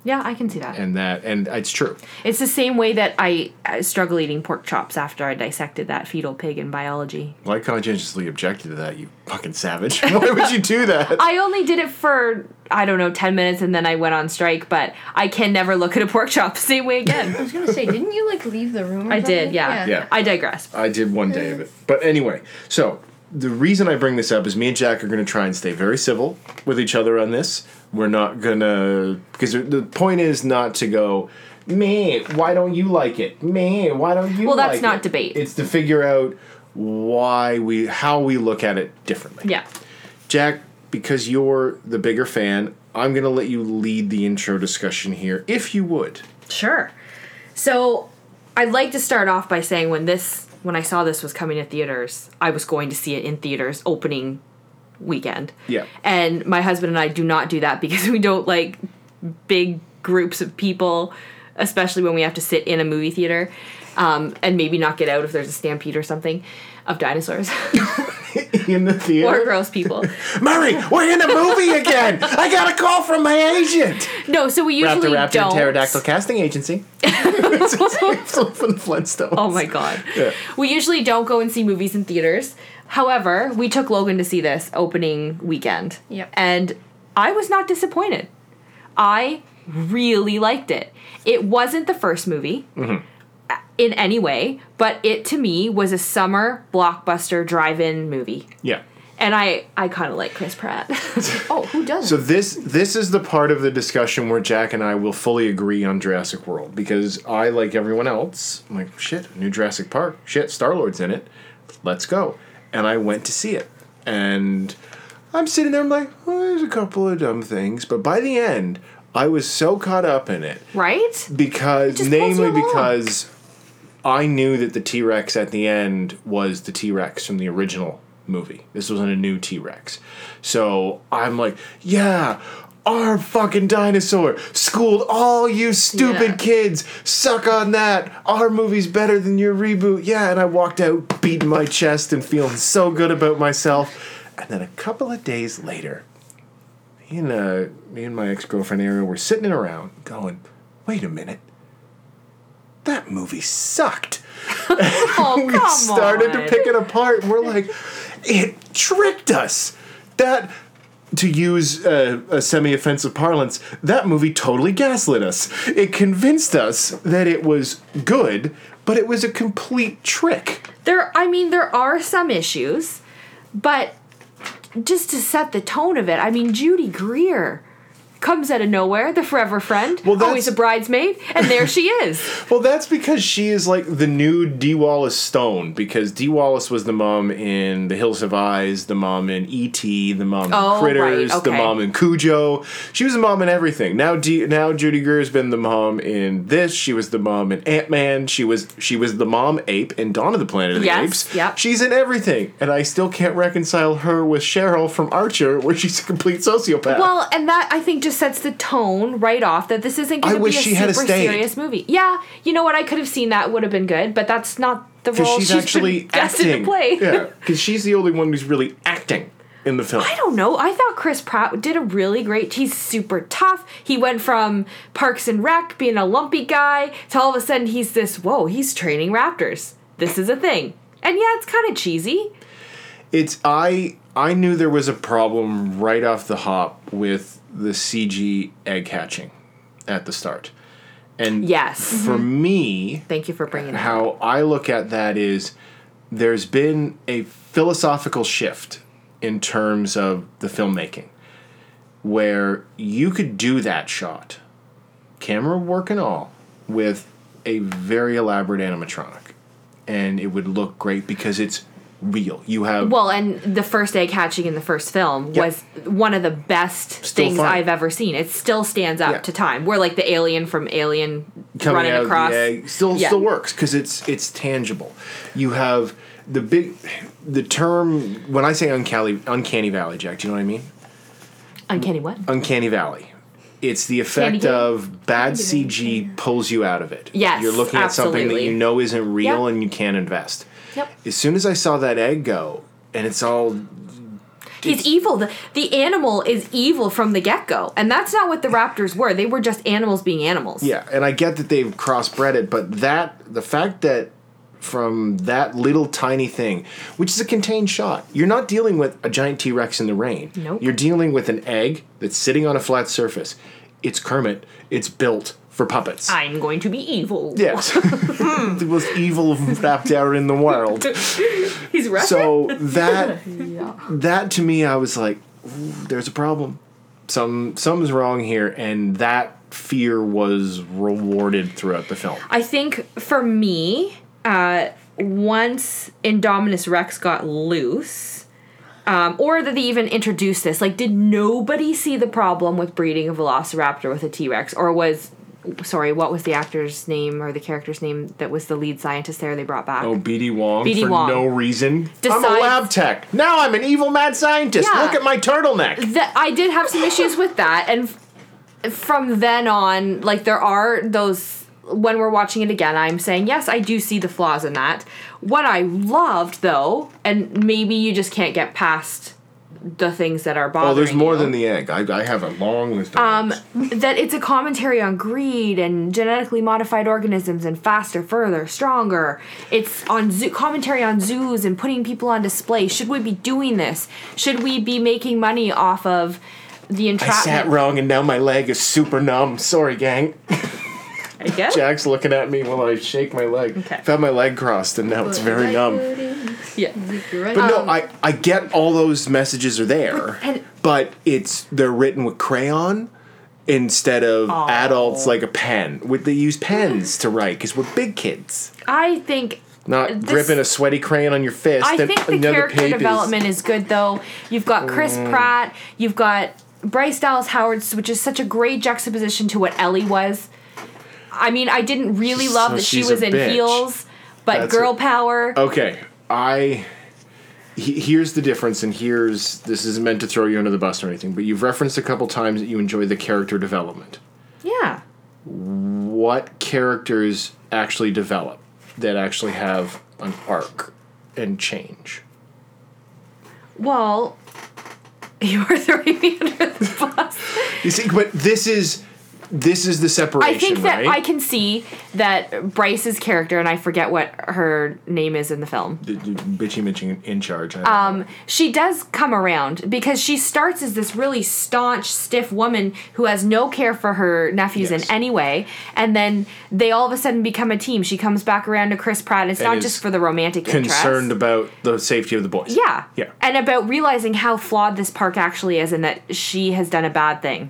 [SPEAKER 2] Yeah, I can see that.
[SPEAKER 3] And that and it's true.
[SPEAKER 2] It's the same way that I uh, struggle eating pork chops after I dissected that fetal pig in biology.
[SPEAKER 3] Well, I conscientiously objected to that, you fucking savage. Why would you do that?
[SPEAKER 2] I only did it for I don't know ten minutes and then I went on strike. But I can never look at a pork chop the same way again.
[SPEAKER 4] I was gonna say, didn't you like leave the room? Or
[SPEAKER 2] I did,
[SPEAKER 4] something?
[SPEAKER 2] yeah.
[SPEAKER 3] Yeah.
[SPEAKER 2] I digress.
[SPEAKER 3] I did one day of it. But anyway, so the reason I bring this up is me and Jack are going to try and stay very civil with each other on this. We're not going to because the point is not to go, "Man, why don't you like it? Man, why don't you?"
[SPEAKER 2] Well, that's
[SPEAKER 3] like
[SPEAKER 2] not
[SPEAKER 3] it?"
[SPEAKER 2] debate.
[SPEAKER 3] It's to figure out why we how we look at it differently.
[SPEAKER 2] Yeah.
[SPEAKER 3] Jack, because you're the bigger fan, I'm going to let you lead the intro discussion here, if you would.
[SPEAKER 2] Sure. So I'd like to start off by saying when this when I saw this was coming to theaters, I was going to see it in theaters opening weekend.
[SPEAKER 3] Yeah.
[SPEAKER 2] And my husband and I do not do that because we don't like big groups of people, especially when we have to sit in a movie theater. Um, and maybe not get out if there's a stampede or something of dinosaurs
[SPEAKER 3] In the theater.
[SPEAKER 2] or gross people.
[SPEAKER 3] Murray, we're in a movie again. I got a call from my agent.
[SPEAKER 2] No, so we
[SPEAKER 3] Raptor
[SPEAKER 2] usually
[SPEAKER 3] Raptor
[SPEAKER 2] don't.
[SPEAKER 3] Pterodactyl Casting Agency. it's from the Flintstones.
[SPEAKER 2] Oh my god.
[SPEAKER 3] Yeah.
[SPEAKER 2] We usually don't go and see movies in theaters. However, we took Logan to see this opening weekend.
[SPEAKER 4] Yep.
[SPEAKER 2] And I was not disappointed. I really liked it. It wasn't the first movie mm-hmm. In any way, but it to me was a summer blockbuster drive-in movie.
[SPEAKER 3] Yeah.
[SPEAKER 2] And I I kind of like Chris Pratt.
[SPEAKER 4] Oh, who doesn't?
[SPEAKER 3] So this this is the part of the discussion where Jack and I will fully agree on Jurassic World because I like everyone else. I'm like shit, new Jurassic Park. Shit, Star Lord's in it. Let's go. And I went to see it, and I'm sitting there. I'm like, oh, there's a couple of dumb things, but by the end, I was so caught up in it
[SPEAKER 2] right?
[SPEAKER 3] because
[SPEAKER 2] just pulls you
[SPEAKER 3] namely
[SPEAKER 2] along.
[SPEAKER 3] because I knew that the T Rex at the end was the T Rex from the original movie. This wasn't a new T Rex. So I'm like, yeah, our fucking dinosaur schooled all you stupid
[SPEAKER 2] Yeah.
[SPEAKER 3] kids. Suck on that. Our movie's better than your reboot. Yeah, and I walked out beating my chest and feeling so good about myself. And then a couple of days later, me and uh, me and my ex girlfriend Ariel were sitting around going, wait a minute. That movie sucked.
[SPEAKER 2] Oh,
[SPEAKER 3] we started
[SPEAKER 2] on.
[SPEAKER 3] to pick it apart and we're like, it tricked us. That, to use uh, a semi offensive parlance, that movie totally gaslit us. It convinced us that it was good, but it was a complete trick.
[SPEAKER 2] There, I mean, there are some issues, but just to set the tone of it, I mean, Judy Greer comes out of nowhere, the forever friend,
[SPEAKER 3] Well,
[SPEAKER 2] always a bridesmaid, and there she is.
[SPEAKER 3] Well, that's because she is like the new Dee Wallace Stone. Because Dee Wallace was the mom in The Hills Have Eyes, the mom in E.T., the mom in
[SPEAKER 2] Oh,
[SPEAKER 3] Critters,
[SPEAKER 2] right,
[SPEAKER 3] the mom in Cujo. She was a mom in everything. Now, D- now Judy Greer's been the mom in this. She was the mom in Ant Man. She was she was the mom ape in Dawn of the Planet of the
[SPEAKER 2] Yes,
[SPEAKER 3] Apes.
[SPEAKER 2] yep.
[SPEAKER 3] She's in everything, and I still can't reconcile her with Cheryl from Archer, where she's a complete sociopath.
[SPEAKER 2] Well, and that I think just sets the tone right off that this isn't going
[SPEAKER 3] I
[SPEAKER 2] to be
[SPEAKER 3] wish
[SPEAKER 2] a
[SPEAKER 3] she
[SPEAKER 2] super
[SPEAKER 3] had stayed.
[SPEAKER 2] serious movie. Yeah, you know what? I could have seen that would have been good, but that's not the role
[SPEAKER 3] she's,
[SPEAKER 2] she's
[SPEAKER 3] actually
[SPEAKER 2] been destined
[SPEAKER 3] acting.
[SPEAKER 2] to play.
[SPEAKER 3] Yeah, because she's the only one who's really acting in the film.
[SPEAKER 2] I don't know. I thought Chris Pratt did a really great. He's super tough. He went from Parks and Rec being a lumpy guy to all of a sudden he's this. Whoa, he's training raptors. This is a thing. And yeah, it's kind of cheesy.
[SPEAKER 3] It's I I knew there was a problem right off the hop with the CG egg hatching at the start. And
[SPEAKER 2] Yes.
[SPEAKER 3] for mm-hmm. me,
[SPEAKER 2] Thank you for bringing up.
[SPEAKER 3] how I look at that is there's been a philosophical shift in terms of the filmmaking where you could do that shot, camera work and all, with a very elaborate animatronic. And it would look great because it's real. You have
[SPEAKER 2] Well, and the first egg hatching in the first film
[SPEAKER 3] Yep.
[SPEAKER 2] was one of the best
[SPEAKER 3] Still
[SPEAKER 2] things
[SPEAKER 3] fun.
[SPEAKER 2] I've ever seen. It still stands up
[SPEAKER 3] Yeah.
[SPEAKER 2] to time. Where like the alien from Alien
[SPEAKER 3] coming
[SPEAKER 2] running
[SPEAKER 3] out
[SPEAKER 2] across.
[SPEAKER 3] egg still
[SPEAKER 2] Yeah.
[SPEAKER 3] still works because it's it's tangible. You have the big the term when I say uncanny uncanny valley, Jack. Do you know what I mean?
[SPEAKER 2] Uncanny what?
[SPEAKER 3] Uncanny valley. It's the effect of bad CG pulls you out of it.
[SPEAKER 2] Yes,
[SPEAKER 3] you're looking at something that you know isn't real
[SPEAKER 2] Yep.
[SPEAKER 3] and you can't invest.
[SPEAKER 2] Yep.
[SPEAKER 3] As soon as I saw that egg go, and it's all
[SPEAKER 2] He's evil. The, the animal is evil from the get go. And that's not what the raptors were. They were just animals being animals.
[SPEAKER 3] Yeah, and I get that they've crossbred it, but that the fact that from that little tiny thing, which is a contained shot, you're not dealing with a giant T Rex in the rain.
[SPEAKER 2] Nope.
[SPEAKER 3] You're dealing with an egg that's sitting on a flat surface. It's Kermit. It's built for puppets.
[SPEAKER 2] I'm going to be evil.
[SPEAKER 3] yes, the most evil raptor in the world.
[SPEAKER 2] He's right.
[SPEAKER 3] So that that to me, I was like, "There's a problem. Some something's wrong here," and that fear was rewarded throughout the film.
[SPEAKER 2] I think for me, uh, once Indominus Rex got loose, um, or that they even introduced this, like, did nobody see the problem with breeding a Velociraptor with a T Rex, or was sorry, what was the actor's name or the character's name that was the lead scientist there they brought back?
[SPEAKER 3] Oh, BD Wong
[SPEAKER 2] BD
[SPEAKER 3] for
[SPEAKER 2] Wong.
[SPEAKER 3] no reason. I'm a lab tech. Now I'm an evil mad scientist.
[SPEAKER 2] Yeah.
[SPEAKER 3] Look at my turtleneck.
[SPEAKER 2] that I did have some issues with that, and f- from then on, like there are those. When we're watching it again, I'm saying yes, I do see the flaws in that. What I loved, though, and maybe you just can't get past the things that are bothering.
[SPEAKER 3] Oh, there's more
[SPEAKER 2] you,
[SPEAKER 3] than the egg. I, I have a long list of
[SPEAKER 2] um, that it's a commentary on greed and genetically modified organisms and faster, further, stronger. It's on zoo, commentary on zoos and putting people on display. Should we be doing this? Should we be making money off of the entrapment?
[SPEAKER 3] I sat wrong and now my leg is super numb. Sorry, gang.
[SPEAKER 2] I guess.
[SPEAKER 3] Jack's looking at me while I shake my leg.
[SPEAKER 2] Okay.
[SPEAKER 3] I've had my leg crossed and now it's very numb.
[SPEAKER 2] Yeah.
[SPEAKER 3] But no, I, I get all those messages are there,
[SPEAKER 2] and-
[SPEAKER 3] but it's they're written with crayon instead of adults like a pen. With they use pens to write because we're big kids,
[SPEAKER 2] I think
[SPEAKER 3] not
[SPEAKER 2] This-
[SPEAKER 3] gripping a sweaty crayon on your fist.
[SPEAKER 2] I
[SPEAKER 3] and
[SPEAKER 2] think the
[SPEAKER 3] another
[SPEAKER 2] character
[SPEAKER 3] page is-
[SPEAKER 2] development is good though. You've got Chris
[SPEAKER 3] Mm.
[SPEAKER 2] Pratt, you've got Bryce Dallas Howard, which is such a great juxtaposition to what Ellie was. I mean, I didn't really love
[SPEAKER 3] So
[SPEAKER 2] that she was in
[SPEAKER 3] bitch.
[SPEAKER 2] heels, but
[SPEAKER 3] That's
[SPEAKER 2] girl
[SPEAKER 3] it.
[SPEAKER 2] power.
[SPEAKER 3] Okay, I. he- Here's the difference, and here's this isn't meant to throw you under the bus or anything, but you've referenced a couple times that you enjoy the character development.
[SPEAKER 2] Yeah.
[SPEAKER 3] what characters actually develop that actually have an arc and change.
[SPEAKER 2] Well, you are throwing me under the bus.
[SPEAKER 3] You see, but this is this is the separation,
[SPEAKER 2] I think that
[SPEAKER 3] right?
[SPEAKER 2] I can see that Bryce's character, and I forget what her name is in the film.
[SPEAKER 3] D- d- Bitchy Mitch in, in charge. I.
[SPEAKER 2] Um, she does come around because she starts as this really staunch, stiff woman who has no care for her nephews
[SPEAKER 3] Yes.
[SPEAKER 2] in any way, and then they all of a sudden become a team. She comes back around to Chris Pratt. It's
[SPEAKER 3] And
[SPEAKER 2] not just for the romantic
[SPEAKER 3] concerned
[SPEAKER 2] interest.
[SPEAKER 3] about the safety of the boys.
[SPEAKER 2] Yeah.
[SPEAKER 3] Yeah.
[SPEAKER 2] And about realizing how flawed this park actually is and that she has done a bad thing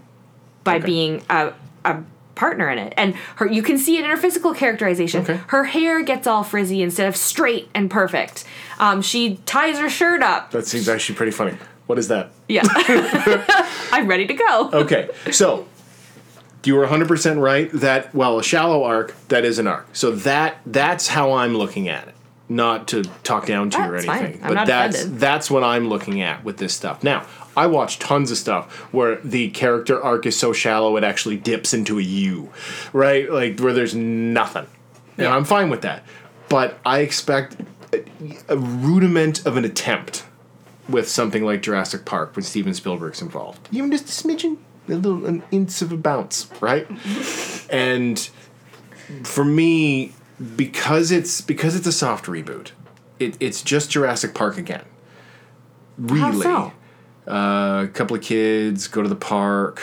[SPEAKER 2] by
[SPEAKER 3] Okay.
[SPEAKER 2] being a, a partner in it. And her you can see it in her physical characterization.
[SPEAKER 3] Okay.
[SPEAKER 2] Her hair gets all frizzy instead of straight and perfect. Um, she ties her shirt up.
[SPEAKER 3] That seems actually pretty funny. What is that?
[SPEAKER 2] Yeah. I'm ready to go.
[SPEAKER 3] Okay, so you were 100% right that well, a shallow arc that is an arc. So that that's how I'm looking at it. Not to talk down to you or anything, but that's
[SPEAKER 2] offended.
[SPEAKER 3] that's what I'm looking at with this stuff. Now, I watch tons of stuff where the character arc is so shallow it actually dips into a U, right? Like where there's nothing. And
[SPEAKER 2] Yeah.
[SPEAKER 3] I'm fine with that. But I expect a, a rudiment of an attempt with something like Jurassic Park when Steven Spielberg's involved. Even just a smidgen, a little an inch of a bounce, right? and for me, because it's because it's a soft reboot, it, it's just Jurassic Park again. Really,
[SPEAKER 2] so?
[SPEAKER 3] Uh, a couple of kids go to the park.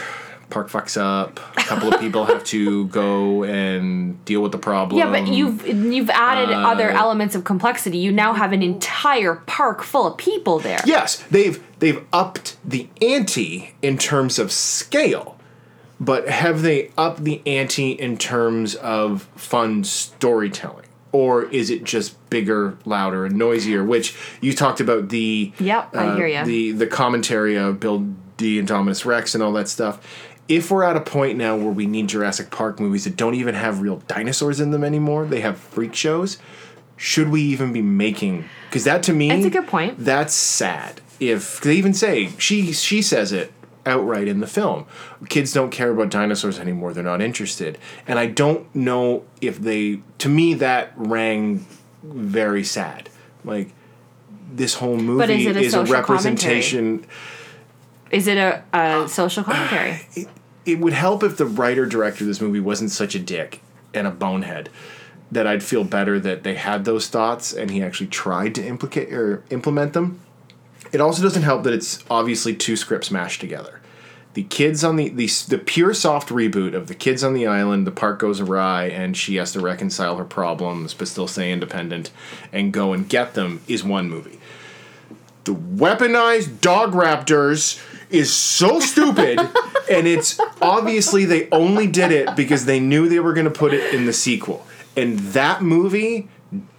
[SPEAKER 3] Park fucks up. A couple of people have to go and deal with the problem.
[SPEAKER 2] Yeah, but you've you've added
[SPEAKER 3] Uh,
[SPEAKER 2] other elements of complexity. You now have an entire park full of people there.
[SPEAKER 3] Yes, they've they've upped the ante in terms of scale, but have they upped the ante in terms of fun storytelling? Or is it just bigger, louder, and noisier? Which you talked about the
[SPEAKER 2] Yep, I
[SPEAKER 3] uh,
[SPEAKER 2] hear you.
[SPEAKER 3] the the commentary of Bill D and Dominus Rex and all that stuff. If we're at a point now where we need Jurassic Park movies that don't even have real dinosaurs in them anymore, they have freak shows. Should we even be making? Because that to me,
[SPEAKER 2] That's a good point.
[SPEAKER 3] That's sad. If they even say she she says it outright in the film, kids don't care about dinosaurs anymore. They're not interested, and I don't know if they. To me, that rang very sad. Like this whole movie
[SPEAKER 2] is it a
[SPEAKER 3] is a representation.
[SPEAKER 2] Is it a, a social commentary?
[SPEAKER 3] it would help if the writer director of this movie wasn't such a dick and a bonehead that I'd feel better that they had those thoughts and he actually tried to implicate or implement them. It also doesn't help that it's obviously two scripts mashed together. The kids on the, the the pure soft reboot of the kids on the island, the park goes awry and she has to reconcile her problems but still stay independent and go and get them is one movie. The weaponized dog raptors is so stupid and it's obviously they only did it because they knew they were going to put it in the sequel. And that movie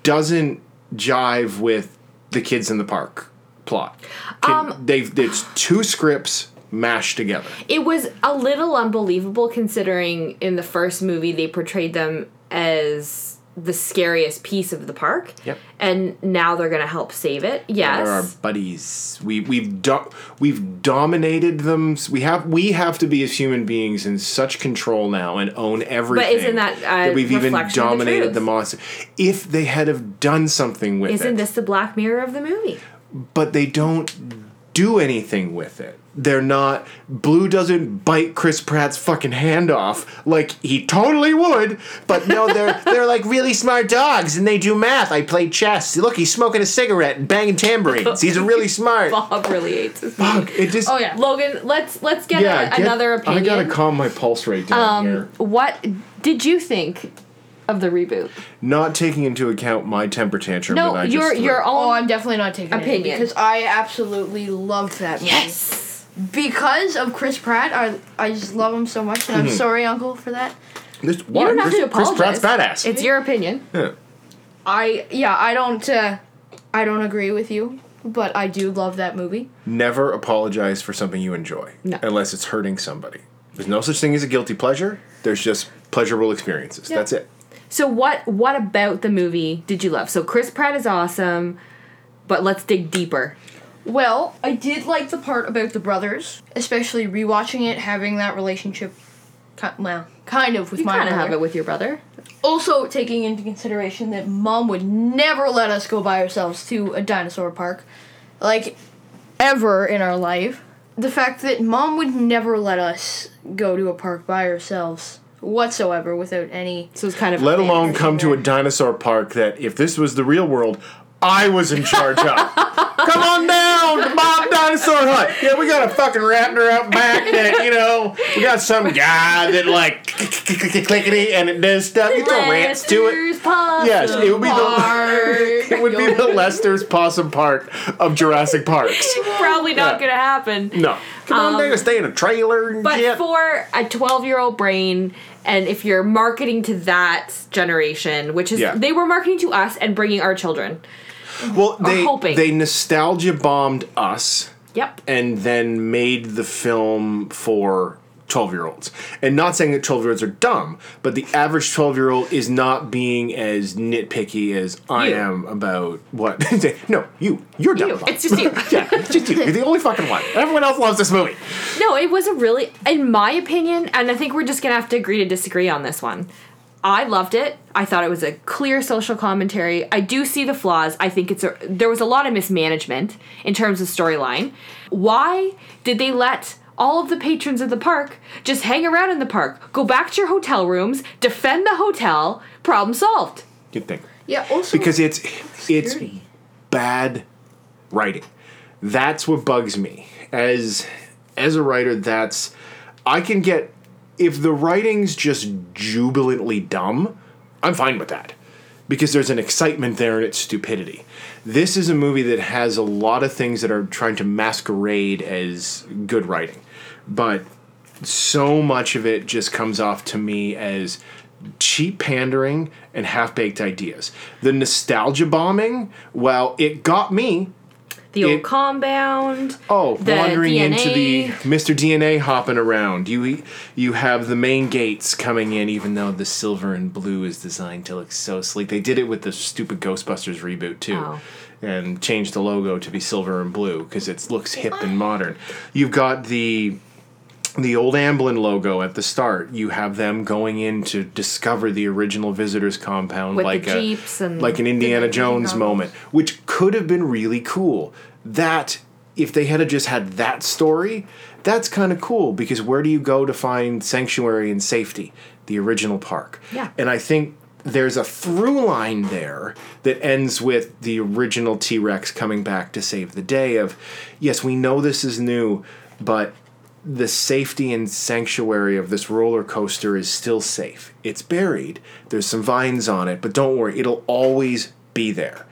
[SPEAKER 3] doesn't jive with the kids in the park plot Can,
[SPEAKER 2] Um,
[SPEAKER 3] they've it's two scripts mashed together
[SPEAKER 2] It was a little unbelievable considering in the first movie they portrayed them as the scariest piece of the park.
[SPEAKER 3] Yep.
[SPEAKER 2] And now they're going to help save it. Yes.
[SPEAKER 3] They're our buddies. We we've do, we've dominated them. We have we have to be as human beings in such control now and own everything.
[SPEAKER 2] But isn't that a
[SPEAKER 3] we've even
[SPEAKER 2] of the
[SPEAKER 3] dominated the, monster? If they had have done something with
[SPEAKER 2] Isn't
[SPEAKER 3] it,
[SPEAKER 2] this the black mirror of the movie?
[SPEAKER 3] But they don't do anything with it. They're not. Blue doesn't bite Chris Pratt's fucking hand off like he totally would. But no, they're they're like really smart dogs and they do math. I play chess. Look, he's smoking a cigarette and banging tambourines. He's a really smart.
[SPEAKER 2] Bob really hates movie.
[SPEAKER 3] Fuck! It just.
[SPEAKER 4] Oh yeah.
[SPEAKER 2] Logan, let's let's get,
[SPEAKER 3] Yeah,
[SPEAKER 2] a,
[SPEAKER 3] get-
[SPEAKER 2] another opinion.
[SPEAKER 3] I gotta calm my pulse rate down here.
[SPEAKER 2] um, what did you think of the reboot?
[SPEAKER 3] Not taking into account my temper tantrum. that
[SPEAKER 2] No,
[SPEAKER 3] I just
[SPEAKER 2] your
[SPEAKER 3] threw.
[SPEAKER 2] your
[SPEAKER 4] Oh,
[SPEAKER 2] own
[SPEAKER 4] I'm definitely not taking it
[SPEAKER 2] Opinion.
[SPEAKER 4] because I absolutely loved that movie.
[SPEAKER 2] yes.
[SPEAKER 4] Because of Chris Pratt, I I just love him so much, and
[SPEAKER 3] Mm-hmm.
[SPEAKER 4] I'm sorry, Uncle, for that.
[SPEAKER 3] This,
[SPEAKER 2] You don't have
[SPEAKER 3] Chris,
[SPEAKER 2] to apologize.
[SPEAKER 3] Chris Pratt's badass.
[SPEAKER 2] It's your opinion.
[SPEAKER 3] Yeah.
[SPEAKER 4] I yeah, I don't uh, I don't agree with you, but I do love that movie.
[SPEAKER 3] Never apologize for something you enjoy,
[SPEAKER 2] No.
[SPEAKER 3] unless it's hurting somebody. There's no such thing as a guilty pleasure. There's just pleasurable experiences.
[SPEAKER 4] Yeah.
[SPEAKER 3] That's it.
[SPEAKER 2] So what what about the movie did you love? So Chris Pratt is awesome, but let's dig deeper.
[SPEAKER 4] Well, I did like the part about the brothers, especially rewatching it, having that relationship. Well, kind of with
[SPEAKER 2] You
[SPEAKER 4] my
[SPEAKER 2] kind of have it with your brother.
[SPEAKER 4] Also, taking into consideration that mom would never let us go by ourselves to a dinosaur park, like ever in our life. the fact that mom would never let us go to a park by ourselves whatsoever without any.
[SPEAKER 2] So it's kind of
[SPEAKER 3] Let alone
[SPEAKER 4] Fantasy
[SPEAKER 3] come to a dinosaur park that if this was the real world, I was in charge of. Come on down to Bob Dinosaur Hut. Yeah, we got a fucking raptor out back that, you know, we got some guy that like clickety and it does stuff. You throw rants to it.
[SPEAKER 2] Possum
[SPEAKER 3] Yes, it would be the it would be the Lester's Possum Park of Jurassic Parks.
[SPEAKER 2] Probably not
[SPEAKER 3] Yeah.
[SPEAKER 2] gonna happen.
[SPEAKER 3] No. Come on down, stay in a trailer and
[SPEAKER 2] Um, But
[SPEAKER 3] shit.
[SPEAKER 2] for a 12 year old brain, and if you're marketing to that generation, which is
[SPEAKER 3] Yeah.
[SPEAKER 2] they were marketing to us and bringing our children.
[SPEAKER 3] well, they
[SPEAKER 2] hoping.
[SPEAKER 3] they nostalgia bombed us.
[SPEAKER 2] Yep.
[SPEAKER 3] and then made the film for 12 year olds. And not saying that 12 year olds are dumb, but the average 12 year old is not being as nitpicky as I
[SPEAKER 2] You.
[SPEAKER 3] am about what. no, you. You're dumb.
[SPEAKER 2] You. It's just you.
[SPEAKER 3] yeah, it's just you. You're the only fucking one. Everyone else loves this movie.
[SPEAKER 2] No, it was a really, in my opinion, and I think we're just gonna have to agree to disagree on this one. I loved it. I thought it was a clear social commentary. I do see the flaws. I think it's a there was a lot of mismanagement in terms of storyline. Why did they let all of the patrons of the park just hang around in the park, go back to your hotel rooms, defend the hotel, problem solved?
[SPEAKER 3] You'd think.
[SPEAKER 4] Yeah. Also,
[SPEAKER 3] Because it's it's bad writing. That's what bugs me. As as a writer, that's I can get if the writing's just jubilantly dumb, I'm fine with that. Because there's an excitement there in its stupidity. This is a movie that has a lot of things that are trying to masquerade as good writing. But so much of it just comes off to me as cheap pandering and half baked ideas. The nostalgia bombing, well, it got me.
[SPEAKER 2] The old
[SPEAKER 3] It-
[SPEAKER 2] compound.
[SPEAKER 3] Oh, wandering into the Mr. DNA hopping around. You you have the main gates coming in, even though the silver and blue is designed to look so sleek. They did it with the stupid Ghostbusters reboot too,
[SPEAKER 2] Oh.
[SPEAKER 3] and changed the logo to be silver and blue because it looks hip and modern. You've got the the old Amblin logo at the start. You have them going in to discover the original visitors compound,
[SPEAKER 2] With
[SPEAKER 3] like a
[SPEAKER 2] Jeeps and
[SPEAKER 3] like an Indiana Jones moment, which could have been really cool. That if they had just had that story, that's kind of cool because where do you go to find sanctuary and safety? The original park.
[SPEAKER 2] Yeah.
[SPEAKER 3] And I think there's a through line there that ends with the original T Rex coming back to save the day. Of yes, we know this is new, but the safety and sanctuary of this roller coaster is still safe. It's buried. There's some vines on it, but don't worry, it'll always be there.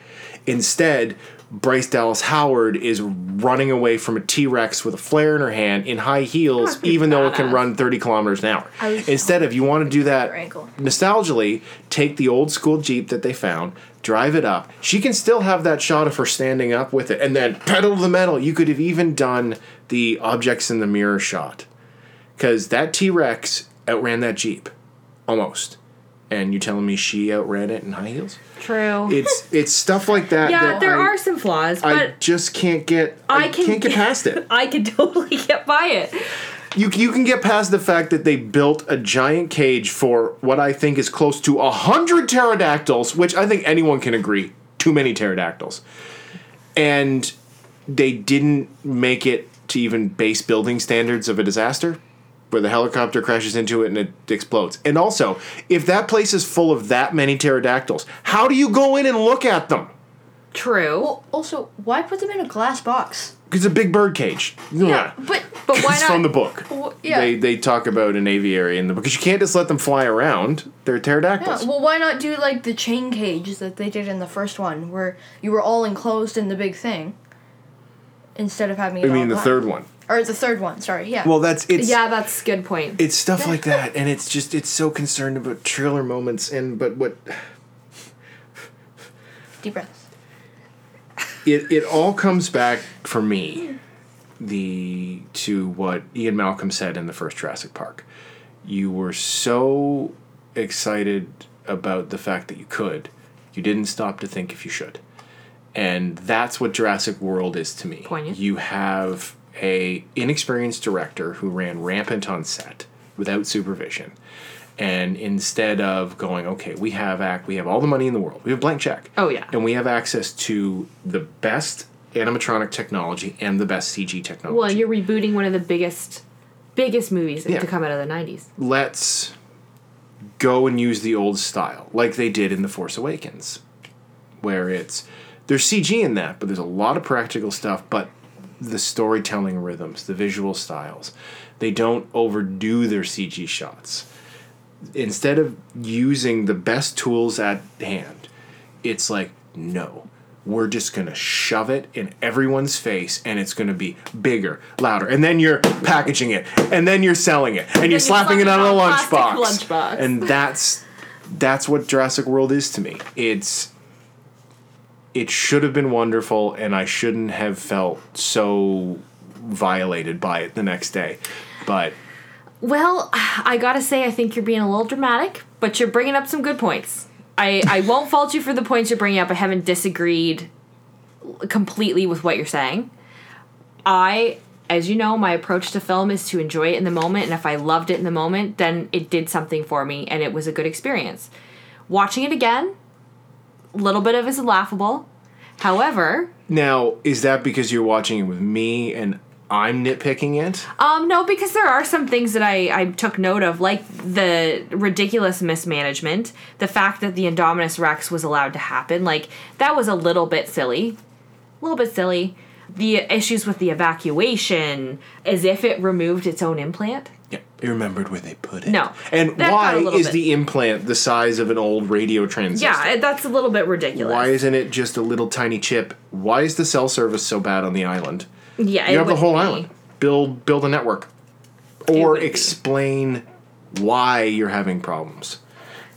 [SPEAKER 3] Instead, Bryce Dallas Howard is running away from a T Rex with a flare in her hand in high heels, even though it can run 30 kilometers an hour. Instead, if you want to do that nostalgically, take the old school Jeep that they found, drive it up. She can still have that shot of her standing up with it, and then pedal the metal. You could have even done the objects in the mirror shot. Because that T Rex outran that Jeep. Almost. And you're telling me she outran it in high heels?
[SPEAKER 2] True.
[SPEAKER 3] It's it's stuff like that.
[SPEAKER 2] yeah,
[SPEAKER 3] that
[SPEAKER 2] there
[SPEAKER 3] I,
[SPEAKER 2] are some flaws,
[SPEAKER 3] I
[SPEAKER 2] but
[SPEAKER 3] just can't get. I,
[SPEAKER 2] I can
[SPEAKER 3] can't get past it.
[SPEAKER 2] I can totally get by it.
[SPEAKER 3] You you can get past the fact that they built a giant cage for what I think is close to a hundred pterodactyls, which I think anyone can agree too many pterodactyls, and they didn't make it to even base building standards of a disaster, where the helicopter crashes into it and it explodes. And also, if that place is full of that many pterodactyls, how do you go in and look at them?
[SPEAKER 2] True.
[SPEAKER 4] Well, also, why put them in a glass box?
[SPEAKER 3] Because it's a big bird cage. Yeah,
[SPEAKER 4] But
[SPEAKER 2] but why
[SPEAKER 3] it's
[SPEAKER 2] not?
[SPEAKER 3] from the book.
[SPEAKER 4] Well, yeah.
[SPEAKER 3] They they talk about an aviary in the book because you can't just let them fly around. They're pterodactyls.
[SPEAKER 4] yeah,
[SPEAKER 3] pterodactyls.
[SPEAKER 4] well, why not do like the chain cage that they did in the first one, where you were all enclosed in the big thing, instead of having.
[SPEAKER 3] I mean
[SPEAKER 4] all
[SPEAKER 3] the
[SPEAKER 4] glass?
[SPEAKER 3] third one.
[SPEAKER 4] Or the third one? Sorry, yeah.
[SPEAKER 3] Well, that's it's
[SPEAKER 2] yeah, that's a good point.
[SPEAKER 3] it's stuff like that, and it's just it's so concerned about trailer moments and but what
[SPEAKER 4] deep breaths.
[SPEAKER 3] it it all comes back for me the to what Ian Malcolm said in the first Jurassic Park. You were so excited about the fact that you could, you didn't stop to think if you should. And that's what Jurassic World is to me.
[SPEAKER 2] Poignant.
[SPEAKER 3] You have a inexperienced director who ran rampant on set without supervision. And instead of going, okay, we have act, we have all the money in the world, we have blank check.
[SPEAKER 2] Oh, yeah.
[SPEAKER 3] and we have access to the best animatronic technology and the best CG technology.
[SPEAKER 2] Well, you're rebooting one of the biggest, biggest movies
[SPEAKER 3] Yeah.
[SPEAKER 2] to come out of the '90s.
[SPEAKER 3] let's go and use the old style like they did in The Force Awakens, where it's there's CG in that, but there's a lot of practical stuff, but the storytelling rhythms, the visual styles, they don't overdo their CG shots. Instead of using the best tools at hand, it's like, no, we're just gonna shove it in everyone's face and it's gonna be bigger, louder. And then you're packaging it, and then you're selling it, and you're
[SPEAKER 2] you're
[SPEAKER 3] slapping it on a
[SPEAKER 2] it on a
[SPEAKER 3] lunchbox.
[SPEAKER 2] lunchbox.
[SPEAKER 3] And that's that's what Jurassic World is to me. It's it should have been wonderful and I shouldn't have felt so violated by it the next day. But
[SPEAKER 2] Well, I gotta say, I think you're being a little dramatic, but you're bringing up some good points. I, I won't fault you for the points you're bringing up. I haven't disagreed completely with what you're saying. I, as you know, my approach to film is to enjoy it in the moment, and if I loved it in the moment, then it did something for me and it was a good experience. Watching it again, little bit of it is laughable. However,
[SPEAKER 3] now is that because you're watching it with me and I'm nitpicking it?
[SPEAKER 2] Um, no, because there are some things that I, I took note of, like the ridiculous mismanagement, the fact that the Indominus Rex was allowed to happen. Like, that was a little bit silly. A little bit silly. The issues with the evacuation, as if it removed its own implant.
[SPEAKER 3] Yeah, you remembered where they put it.
[SPEAKER 2] No,
[SPEAKER 3] And
[SPEAKER 2] that got
[SPEAKER 3] why
[SPEAKER 2] a little
[SPEAKER 3] is
[SPEAKER 2] bit-
[SPEAKER 3] the implant the size of an old radio transistor?
[SPEAKER 2] Yeah, that's a little bit ridiculous.
[SPEAKER 3] Why isn't it just a little tiny chip? Why is the cell service so bad on the island?
[SPEAKER 2] yeah, it
[SPEAKER 3] You have the
[SPEAKER 2] would
[SPEAKER 3] whole
[SPEAKER 2] be.
[SPEAKER 3] island. Build build a network. Or
[SPEAKER 2] would be.
[SPEAKER 3] explain why you're having problems.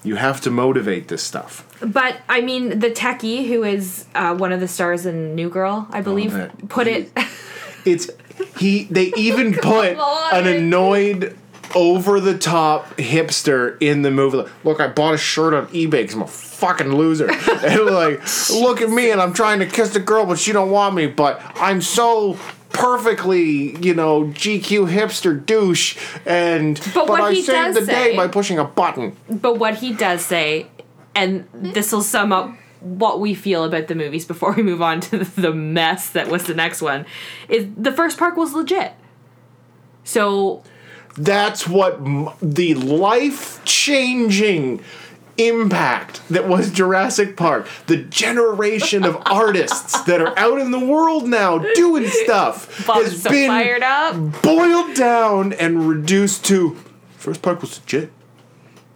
[SPEAKER 3] You have to motivate this stuff.
[SPEAKER 2] But I mean, the techie who is uh, one of the stars in New Girl, I believe,
[SPEAKER 3] that-
[SPEAKER 2] put it.
[SPEAKER 3] It's he they even put an annoyed over the top hipster in the movie. Like, look, I bought a shirt on eBay because I'm a fucking loser. and like, look at me and I'm trying to kiss the girl, but she don't want me. But I'm so perfectly, you know, GQ hipster douche. And
[SPEAKER 2] But what
[SPEAKER 3] I saved the day by pushing a button.
[SPEAKER 2] But what he does say, and this will sum up what we feel about the movies before we move on to the mess that was the next one, is the first park was legit. So
[SPEAKER 3] That's what m- the life changing impact that was Jurassic Park. The generation of artists that are out in the world now doing stuff
[SPEAKER 2] Bob's
[SPEAKER 3] has
[SPEAKER 2] so
[SPEAKER 3] been
[SPEAKER 2] fired up.
[SPEAKER 3] boiled down and reduced to first park was legit.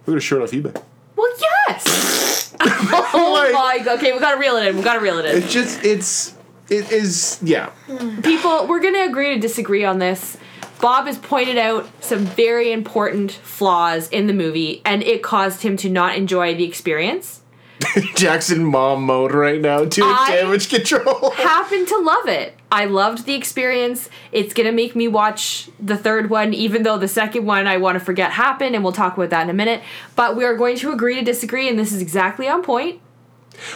[SPEAKER 3] We got a shirt off eBay.
[SPEAKER 2] Well, yes. oh
[SPEAKER 3] Like, oh
[SPEAKER 2] my god. Okay, we gotta reel it in. We gotta reel it in.
[SPEAKER 3] It's just it's it is yeah.
[SPEAKER 2] People, we're gonna agree to disagree on this. Bob has pointed out some very important flaws in the movie, and it caused him to not enjoy the experience.
[SPEAKER 3] Jackson mom mode right now to
[SPEAKER 2] I-
[SPEAKER 3] damage control.
[SPEAKER 2] happen to love it. I loved the experience. It's gonna make me watch the third one, even though the second one I want to forget happened, and we'll talk about that in a minute. But we are going to agree to disagree, and this is exactly on point.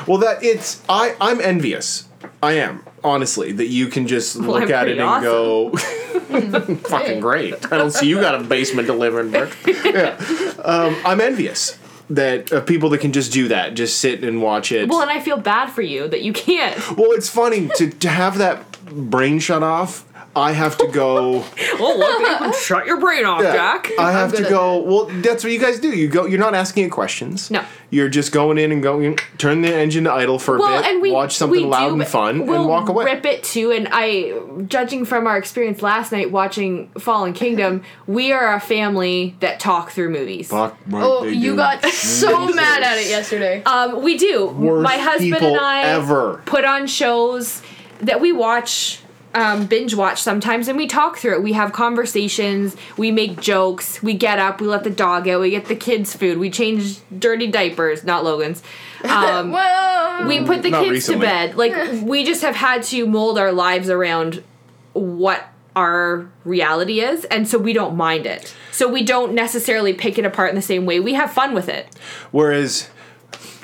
[SPEAKER 3] Well, that it's I I'm envious. I am honestly that you can just
[SPEAKER 2] Well,
[SPEAKER 3] look
[SPEAKER 2] I'm
[SPEAKER 3] at it and go, fucking great. I don't see you got a basement to live in. Yeah, um, I'm envious that of people that can just do that, just sit and watch it.
[SPEAKER 2] Well, and I feel bad for you that you can't.
[SPEAKER 3] Well, it's funny to to have that brain shut off. I have to go.
[SPEAKER 2] Oh, look, shut your brain off,
[SPEAKER 3] Yeah,
[SPEAKER 2] Jack.
[SPEAKER 3] I have to go. Well, that's what you guys do. You go. You're not asking it questions.
[SPEAKER 2] No.
[SPEAKER 3] You're just going in and going. Turn the engine to idle for a
[SPEAKER 2] well,
[SPEAKER 3] bit.
[SPEAKER 2] and we
[SPEAKER 3] watch something
[SPEAKER 2] we
[SPEAKER 3] loud
[SPEAKER 2] do,
[SPEAKER 3] and fun,
[SPEAKER 2] we'll
[SPEAKER 3] and walk away.
[SPEAKER 2] Rip it too, and I, judging from our experience last night watching Fallen Kingdom, we are a family that talk through movies.
[SPEAKER 3] Fuck
[SPEAKER 4] Oh, you
[SPEAKER 3] do.
[SPEAKER 4] got so mad at it yesterday.
[SPEAKER 2] Um, we do.
[SPEAKER 3] Worst
[SPEAKER 2] My husband and I
[SPEAKER 3] ever.
[SPEAKER 2] put on shows that we watch, um, binge watch sometimes, and we talk through it. We have conversations, we make jokes, we get up, we let the dog out, we get the kids food, we change dirty diapers, not Logan's. Um,
[SPEAKER 4] Whoa.
[SPEAKER 2] we put the
[SPEAKER 3] Not
[SPEAKER 2] kids
[SPEAKER 3] recently.
[SPEAKER 2] to bed. Like we just have had to mold our lives around what our reality is, and so we don't mind it. So we don't necessarily pick it apart in the same way. We have fun with it.
[SPEAKER 3] Whereas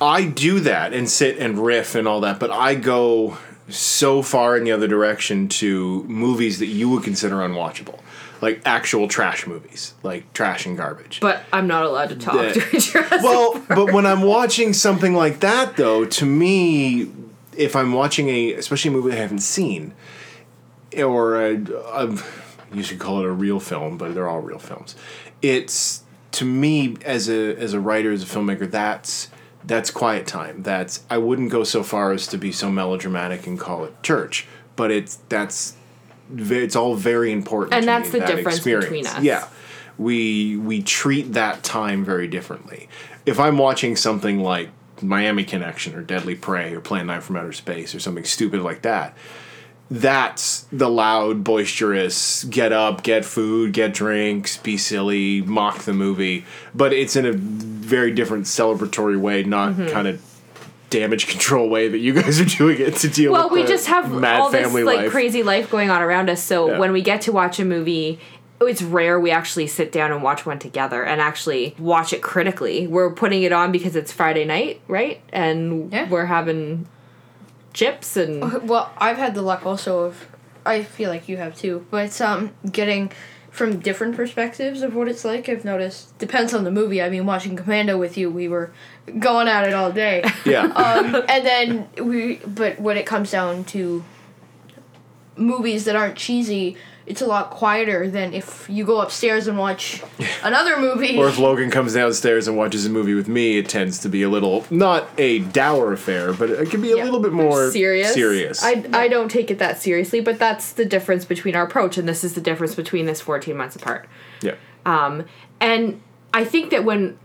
[SPEAKER 3] I do that and sit and riff and all that, but I go so far in the other direction to movies that you would consider unwatchable. Like actual trash movies, like trash and garbage.
[SPEAKER 2] But I'm not allowed to talk
[SPEAKER 3] Yeah.
[SPEAKER 2] to Jurassic
[SPEAKER 3] well, but when I'm watching something like that, though, to me, if I'm watching a, especially a movie I haven't seen, or a, a, you should call it a real film, but they're all real films. It's to me as a as a writer as a filmmaker that's that's quiet time. That's I wouldn't go so far as to be so melodramatic and call it church, but it's that's it's all very important.
[SPEAKER 2] And
[SPEAKER 3] to
[SPEAKER 2] that's
[SPEAKER 3] me,
[SPEAKER 2] the
[SPEAKER 3] that
[SPEAKER 2] difference between us.
[SPEAKER 3] Yeah, we we treat that time very differently. If I'm watching something like Miami Connection or Deadly Prey or Plan 9 from Outer Space or something stupid like that, that's the loud, boisterous, get up, get food, get drinks, be silly, mock the movie. But it's in a very different celebratory way, not
[SPEAKER 2] Mm-hmm.
[SPEAKER 3] kind of damage control way that you guys are doing it to deal
[SPEAKER 2] well
[SPEAKER 3] with Well,
[SPEAKER 2] we
[SPEAKER 3] the
[SPEAKER 2] just have
[SPEAKER 3] mad
[SPEAKER 2] all this
[SPEAKER 3] family
[SPEAKER 2] like
[SPEAKER 3] life.
[SPEAKER 2] crazy life going on around us so
[SPEAKER 3] Yeah.
[SPEAKER 2] when we get to watch a movie it's rare we actually sit down and watch one together and actually watch it critically we're putting it on because it's friday night right and
[SPEAKER 4] Yeah.
[SPEAKER 2] we're having chips and
[SPEAKER 4] Well, I've had the luck also of, I feel like you have too, but um, getting from different perspectives of what it's like. I've noticed depends on the movie. I mean, watching Commando with you, we were going at it all day.
[SPEAKER 3] yeah.
[SPEAKER 4] um, and then we, but when it comes down to movies that aren't cheesy, it's a lot quieter than if you go upstairs and watch another movie.
[SPEAKER 3] Or if Logan comes downstairs and watches a movie with me, it tends to be a little not a dour affair, but it can be a
[SPEAKER 4] Yeah.
[SPEAKER 3] little bit more
[SPEAKER 2] serious
[SPEAKER 3] Serious.
[SPEAKER 2] I, I don't take it that seriously but that's the difference between our approach and this is the difference between this 14 months apart
[SPEAKER 3] yeah.
[SPEAKER 2] Um, and I think that when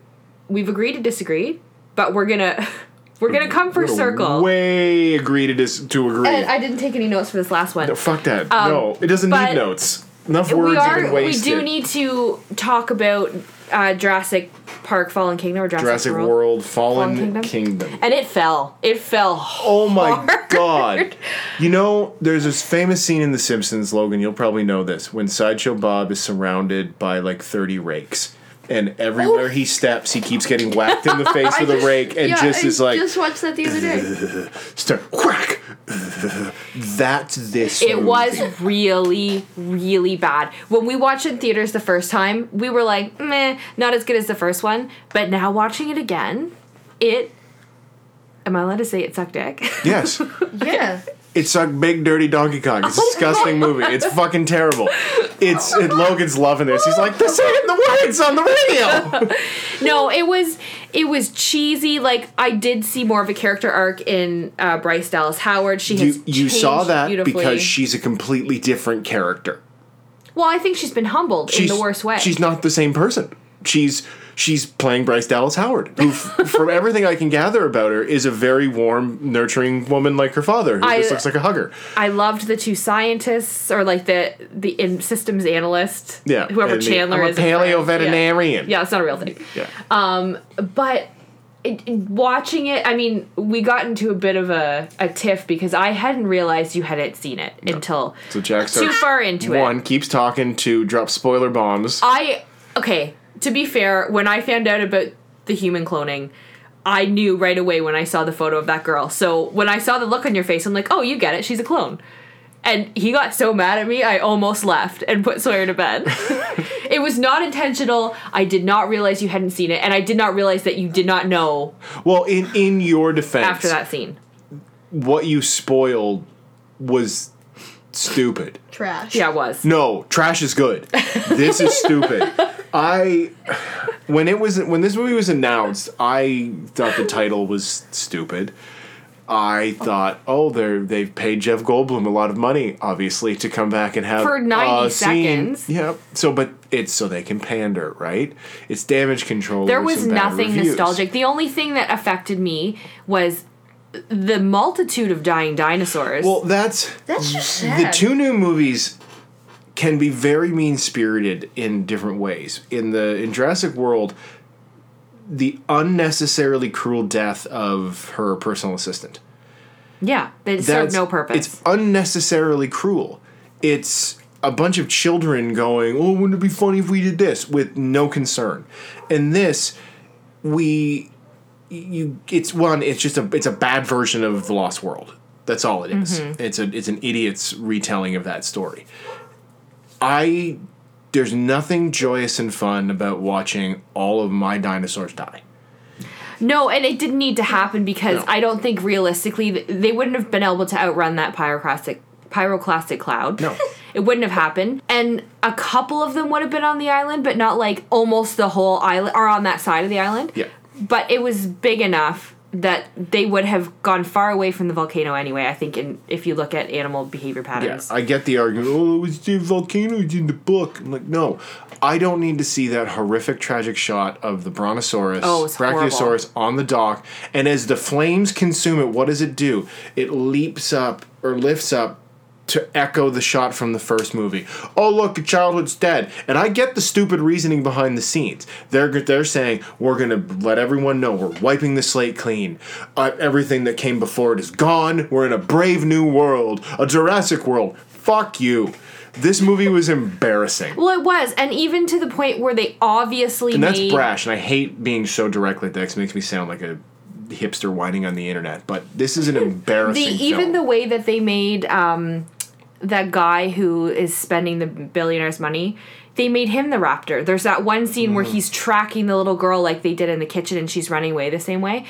[SPEAKER 2] we've agreed to disagree, but we're gonna we're gonna come for
[SPEAKER 3] We'll
[SPEAKER 2] circle.
[SPEAKER 3] Way agree to dis- to agree.
[SPEAKER 2] And I didn't take any notes for this last one.
[SPEAKER 3] no, fuck that. no, it doesn't need notes. Enough words
[SPEAKER 2] we
[SPEAKER 3] have
[SPEAKER 2] are
[SPEAKER 3] been
[SPEAKER 2] we do need to talk about uh, Jurassic Park Fallen Kingdom or Jurassic,
[SPEAKER 3] Jurassic
[SPEAKER 2] World.
[SPEAKER 3] World, Fallen,
[SPEAKER 2] Fallen
[SPEAKER 3] Kingdom.
[SPEAKER 2] Kingdom. And it fell. It fell.
[SPEAKER 3] Oh my
[SPEAKER 2] hard.
[SPEAKER 3] god. You know, there's this famous scene in The Simpsons, Logan, you'll probably know this, when Sideshow Bob is surrounded by like 30 rakes. And everywhere he steps, he keeps getting whacked in the face with a rake and
[SPEAKER 4] yeah,
[SPEAKER 3] just
[SPEAKER 4] I
[SPEAKER 3] is like,
[SPEAKER 4] just watched that the other day.
[SPEAKER 3] start whack. That's this.
[SPEAKER 2] It
[SPEAKER 3] movie.
[SPEAKER 2] was really, really bad. When we watched it in theaters the first time, we were like, meh, not as good as the first one. But now watching it again, it. Am I allowed to say it sucked dick?
[SPEAKER 3] Yes.
[SPEAKER 4] yeah.
[SPEAKER 3] It's a big dirty Donkey Kong. It's a disgusting movie. It's fucking terrible. It's it, Logan's loving this. He's like, they're saying the words on the radio.
[SPEAKER 2] no, it was it was cheesy. Like I did see more of a character arc in uh, Bryce Dallas Howard. She has
[SPEAKER 3] you you saw that because she's a completely different character.
[SPEAKER 2] well, I think she's been humbled
[SPEAKER 3] She's
[SPEAKER 2] in the worst way.
[SPEAKER 3] She's not the same person. She's she's playing Bryce Dallas Howard, who, f- from everything I can gather about her, is a very warm, nurturing woman like her father, who
[SPEAKER 2] I-
[SPEAKER 3] just looks like a hugger.
[SPEAKER 2] I loved the two scientists, or like the the in systems analyst.
[SPEAKER 3] Yeah,
[SPEAKER 2] whoever
[SPEAKER 3] and the-
[SPEAKER 2] Chandler
[SPEAKER 3] a
[SPEAKER 2] is.
[SPEAKER 3] paleo veterinarian.
[SPEAKER 2] Yeah. yeah, it's not a real thing.
[SPEAKER 3] Yeah.
[SPEAKER 2] Um, but it, watching it, I mean, we got into a bit of a, a tiff because I hadn't realized you hadn't seen it until
[SPEAKER 3] So Jack
[SPEAKER 2] too far into
[SPEAKER 3] one
[SPEAKER 2] it.
[SPEAKER 3] One keeps talking to drop spoiler bombs.
[SPEAKER 2] I okay. To be fair, when I found out about the human cloning, I knew right away when I saw the photo of that girl. So when I saw the look on your face, I'm like, oh, you get it. She's a clone. And he got so mad at me, I almost left and put Sawyer to bed. it was not intentional. I did not realize you hadn't seen it, and I did not realize that you did not know
[SPEAKER 3] well, in in your defense,
[SPEAKER 2] after that scene.
[SPEAKER 3] what you spoiled was stupid.
[SPEAKER 4] Trash.
[SPEAKER 2] Yeah, it was.
[SPEAKER 3] No, trash is good. This is stupid. I when it was when this movie was announced, I thought the title was stupid. I thought, oh, they're they've paid Jeff Goldblum a lot of money, obviously, to come back and have
[SPEAKER 2] For 90
[SPEAKER 3] a scene.
[SPEAKER 2] seconds.
[SPEAKER 3] Yeah. So, but it's so they can pander, right? It's damage control.
[SPEAKER 2] There was nothing
[SPEAKER 3] reviews.
[SPEAKER 2] nostalgic. The only thing that affected me was the multitude of dying dinosaurs.
[SPEAKER 3] Well, that's
[SPEAKER 4] That's just
[SPEAKER 3] the two new movies can be very mean spirited in different ways. In the in Jurassic World, the unnecessarily cruel death of her personal assistant.
[SPEAKER 2] yeah, they served no purpose.
[SPEAKER 3] It's unnecessarily cruel. It's a bunch of children going, "Oh, wouldn't it be funny if we did this?" with no concern. And this, we, you, it's one. It's just a. It's a bad version of the Lost World. That's all it is.
[SPEAKER 2] Mm-hmm.
[SPEAKER 3] It's a. It's an idiot's retelling of that story. I. There's nothing joyous and fun about watching all of my dinosaurs die.
[SPEAKER 2] No, and it didn't need to happen because
[SPEAKER 3] No.
[SPEAKER 2] I don't think realistically they wouldn't have been able to outrun that pyroclastic pyroclastic cloud.
[SPEAKER 3] No.
[SPEAKER 2] It wouldn't have happened. And a couple of them would have been on the island, but not like almost the whole island or on that side of the island.
[SPEAKER 3] Yeah.
[SPEAKER 2] But it was big enough that they would have gone far away from the volcano anyway, I think in if you look at animal behavior
[SPEAKER 3] Yeah,
[SPEAKER 2] patterns.
[SPEAKER 3] I get the argument. Oh, it was the volcanoes in the book. I'm like, no, I don't need to see that horrific, tragic shot of the brontosaurus,
[SPEAKER 2] Oh,
[SPEAKER 3] brachiosaurus on the dock, and as the flames consume it, what does it do? It leaps up or lifts up to echo the shot from the first movie. Oh, look, a childhood's dead, and I get the stupid reasoning behind the scenes. They're they're saying we're gonna let everyone know we're wiping the slate clean. Uh, everything that came before it is gone. We're in a brave new world, a Jurassic world. Fuck you. This movie was embarrassing.
[SPEAKER 2] well, it was, and even to the point where they obviously
[SPEAKER 3] And that's
[SPEAKER 2] made
[SPEAKER 3] brash, and I hate being so direct like that 'cause it makes me sound like a hipster whining on the internet. But this is an
[SPEAKER 2] the
[SPEAKER 3] embarrassing
[SPEAKER 2] even the way that they made um, that guy who is spending the billionaire's money they made him the raptor. There's that one scene
[SPEAKER 3] Mm.
[SPEAKER 2] where he's tracking the little girl like they did in the kitchen and she's running away the same way.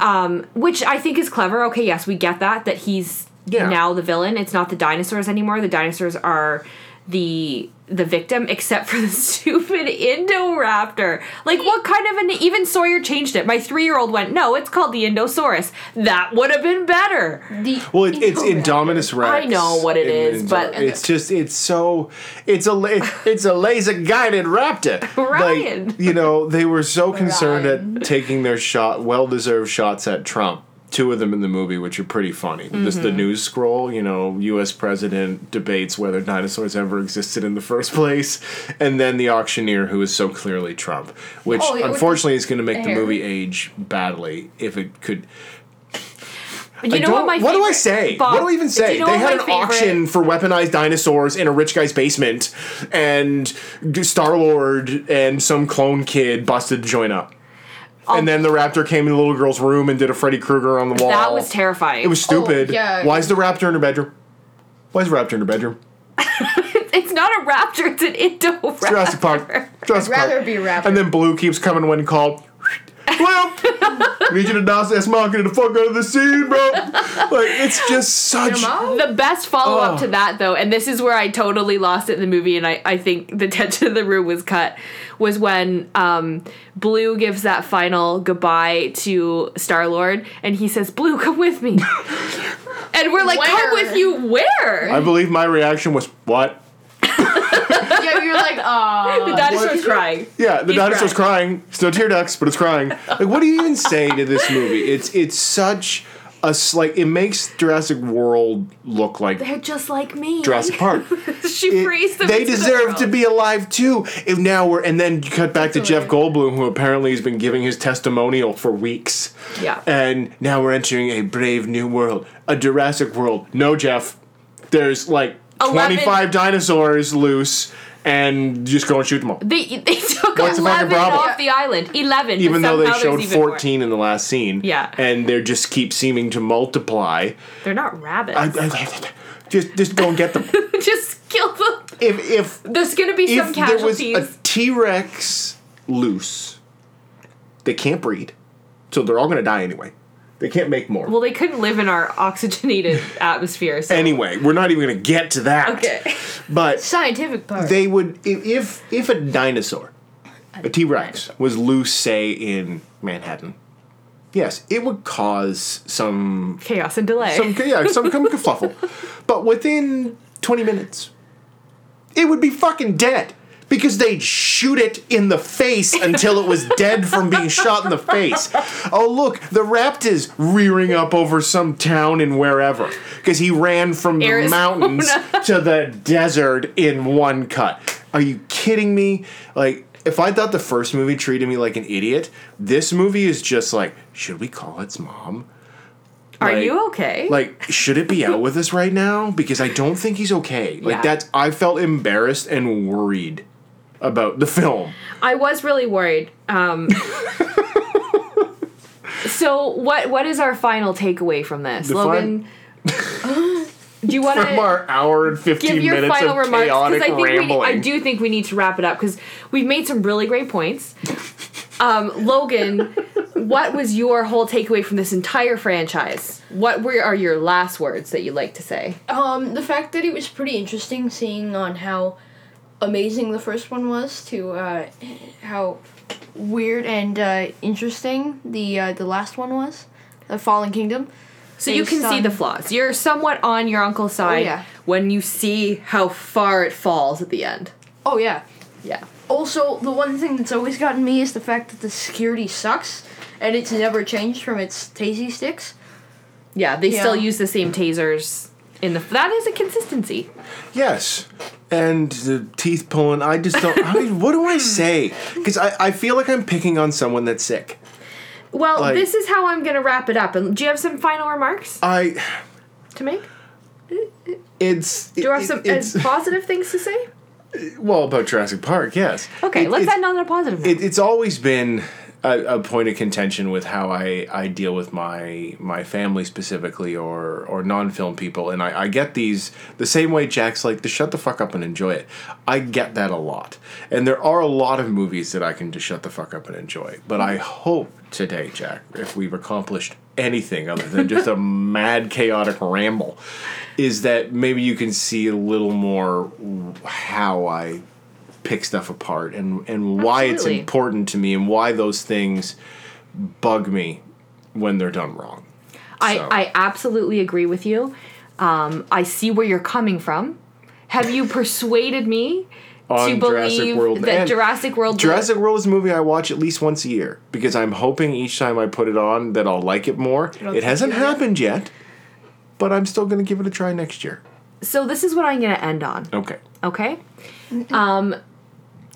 [SPEAKER 2] Um, which i think is clever. Okay yes we get that that he's
[SPEAKER 3] Yeah.
[SPEAKER 2] now the villain. It's not the dinosaurs anymore. The dinosaurs are the the victim except for the stupid indoraptor like what kind of an even sawyer changed it my three-year-old went no it's called the indosaurus that would have been better
[SPEAKER 4] The
[SPEAKER 3] Well, it, it's Indominus Rex.
[SPEAKER 2] I know what it
[SPEAKER 3] In-
[SPEAKER 2] is,
[SPEAKER 3] in-
[SPEAKER 2] but-
[SPEAKER 3] it's just it's so it's a la- it's a laser guided raptor.
[SPEAKER 2] Ryan.
[SPEAKER 3] Like, you know, they were so concerned
[SPEAKER 4] Ryan.
[SPEAKER 3] at taking their shot, well deserved shots at Trump. Two of them in the movie, which are pretty funny.
[SPEAKER 2] Mm-hmm.
[SPEAKER 3] the news scroll, you know, U.S. president debates whether dinosaurs ever existed in the first place, and then the auctioneer, who is so clearly Trump, which
[SPEAKER 4] Oh,
[SPEAKER 3] unfortunately is going to make the movie age badly if it could
[SPEAKER 2] you
[SPEAKER 3] I
[SPEAKER 2] know
[SPEAKER 3] don't-
[SPEAKER 2] what
[SPEAKER 3] do I say?
[SPEAKER 2] Bob,
[SPEAKER 3] what do I even say?
[SPEAKER 2] you know
[SPEAKER 3] they had an
[SPEAKER 2] favorite-
[SPEAKER 3] auction for weaponized dinosaurs in a rich guy's basement, and Star Lord and some clone kid busted to join up. Oh. and then the raptor came in the little girl's room and did a Freddy Krueger on the wall.
[SPEAKER 2] that was terrifying
[SPEAKER 3] It was stupid.
[SPEAKER 4] Oh, yeah.
[SPEAKER 3] Why is the raptor in her bedroom? Why is the raptor in her bedroom?
[SPEAKER 2] it's not a raptor it's an indoraptor
[SPEAKER 3] Jurassic Park. Jurassic
[SPEAKER 4] I'd rather
[SPEAKER 3] Park.
[SPEAKER 4] be a raptor.
[SPEAKER 3] And then Blue keeps coming when called. Well, need you to dance ass market the fuck out of the scene, bro. Like it's just such.
[SPEAKER 2] The best follow up
[SPEAKER 3] Oh.
[SPEAKER 2] to that though and this is where i totally lost it in the movie and i, I think the tension of the room was cut was when um, blue gives that final goodbye to star lord and he says blue come with me and we're like come with you where
[SPEAKER 3] I believe my reaction was what?
[SPEAKER 4] yeah, you're like, uh
[SPEAKER 2] the dinosaur's crying
[SPEAKER 3] Yeah, the
[SPEAKER 2] He's
[SPEAKER 3] dinosaur's crying. It's no tear ducts, but it's crying. Like, what do you even say to this movie? It's it's such a like it makes Jurassic World look like
[SPEAKER 2] they're just like me
[SPEAKER 3] Jurassic Park.
[SPEAKER 2] she
[SPEAKER 3] It-
[SPEAKER 2] praised them
[SPEAKER 3] they
[SPEAKER 2] into the
[SPEAKER 3] deserve to be alive too. If now we're and then you cut back to Jeff Goldblum, who apparently has been giving his testimonial for weeks.
[SPEAKER 2] Yeah.
[SPEAKER 3] And now we're entering a brave new world, a Jurassic world. No, Jeff. There's like
[SPEAKER 2] Eleven-
[SPEAKER 3] 25 dinosaurs loose, and just go and shoot them all.
[SPEAKER 2] They, they took
[SPEAKER 3] What's the fucking
[SPEAKER 2] 11
[SPEAKER 3] problem?
[SPEAKER 2] off the island. 11.
[SPEAKER 3] even though they showed
[SPEAKER 2] even more.
[SPEAKER 3] 14 in the last scene.
[SPEAKER 2] Yeah.
[SPEAKER 3] And they just keep seeming to multiply.
[SPEAKER 2] They're not rabbits.
[SPEAKER 3] I, I- just just go and get them.
[SPEAKER 2] Just kill them.
[SPEAKER 3] if if
[SPEAKER 2] There's gonna be some
[SPEAKER 3] if there was a T-Rex loose, they can't breed. So they're all going to die anyway. They can't make more.
[SPEAKER 2] well, they couldn't live in our oxygenated atmosphere. So.
[SPEAKER 3] anyway, we're not even going to get to that.
[SPEAKER 2] Okay.
[SPEAKER 3] But
[SPEAKER 4] scientific part.
[SPEAKER 3] they would if if, if a dinosaur, a T-Rex was loose say in Manhattan. Yes, it would cause some
[SPEAKER 2] Chaos and delay.
[SPEAKER 3] some yeah, some some kerfuffle. But within 20 minutes, it would be fucking dead. Because they'd shoot it in the face until it was dead from being shot in the face. Oh, look, the raptor's rearing up over some town in wherever. Because he ran from the
[SPEAKER 2] Arizona.
[SPEAKER 3] mountains to the desert in one cut. Are you kidding me? Like, if I thought the first movie treated me like an idiot, this movie is just like, should we call its mom?
[SPEAKER 2] Are
[SPEAKER 3] like-
[SPEAKER 2] you okay?
[SPEAKER 3] Like, should it be out with us right now? Because I don't think he's okay. Like
[SPEAKER 2] Yeah.
[SPEAKER 3] that's I felt embarrassed and worried about the film.
[SPEAKER 2] I was really worried. Um, so what what is our final takeaway from this,
[SPEAKER 3] The
[SPEAKER 2] Logan? do you want
[SPEAKER 3] From
[SPEAKER 2] to
[SPEAKER 3] our hour and fifteen
[SPEAKER 2] give your
[SPEAKER 3] minutes
[SPEAKER 2] final
[SPEAKER 3] of
[SPEAKER 2] remarks?
[SPEAKER 3] chaotic
[SPEAKER 2] I think we need,
[SPEAKER 3] rambling.
[SPEAKER 2] I do think we need to wrap it up because we've made some really great points. Um, Logan what was your whole takeaway from this entire franchise? What were are your last words that you like to say?
[SPEAKER 4] Um, the fact that it was pretty interesting seeing on how amazing the first one was to uh, how weird and uh, interesting the uh, the last one was, the Fallen Kingdom.
[SPEAKER 2] So you can
[SPEAKER 4] Based
[SPEAKER 2] see the flaws. You're somewhat on your uncle's side
[SPEAKER 4] yeah.
[SPEAKER 2] when you see how far it falls at the end.
[SPEAKER 4] Oh yeah.
[SPEAKER 2] Yeah.
[SPEAKER 4] Also, the one thing that's always gotten me is the fact that the security sucks, and it's never changed from its tasty sticks.
[SPEAKER 2] Yeah, they still use the same tasers in the that is a consistency.
[SPEAKER 3] Yes. And the teeth pulling. I just don't. I mean, what do I say? Because I, I feel like I'm picking on someone that's sick.
[SPEAKER 2] Well,
[SPEAKER 3] Like-
[SPEAKER 2] this is how I'm going to wrap it up. And do you have some final remarks
[SPEAKER 3] I.
[SPEAKER 2] to make?
[SPEAKER 3] It's.
[SPEAKER 2] Do you have
[SPEAKER 3] it-
[SPEAKER 2] some uh,
[SPEAKER 3] It's,
[SPEAKER 2] positive things to say?
[SPEAKER 3] well, about Jurassic Park, yes.
[SPEAKER 2] Okay,
[SPEAKER 3] It-
[SPEAKER 2] let's end on a positive note.
[SPEAKER 3] It, it's always been a, a point of contention with how I, I deal with my my family specifically or or non film people, and I, I get these the same way Jack's like to shut the fuck up and enjoy it. I get that a lot, and there are a lot of movies that I can just shut the fuck up and enjoy. But I hope today, Jack, if we've accomplished anything other than just a mad chaotic ramble, is that maybe you can see a little more how I pick stuff apart and and why it's important to me and why those things bug me when they're done wrong.
[SPEAKER 2] I,
[SPEAKER 3] So-
[SPEAKER 2] I absolutely agree with you. Um, I see where you're coming from. Have you persuaded me to
[SPEAKER 3] On Jurassic
[SPEAKER 2] believe
[SPEAKER 3] World
[SPEAKER 2] that
[SPEAKER 3] and
[SPEAKER 2] Jurassic World
[SPEAKER 3] Jurassic World is a movie I watch at least once a year because I'm hoping each time I put it on that I'll like it more.
[SPEAKER 4] It'll
[SPEAKER 3] hasn't
[SPEAKER 4] keep you in it.
[SPEAKER 3] happened yet, but I'm still going to give it a try next year.
[SPEAKER 2] So this is what I'm going to end on.
[SPEAKER 3] Okay.
[SPEAKER 2] Okay.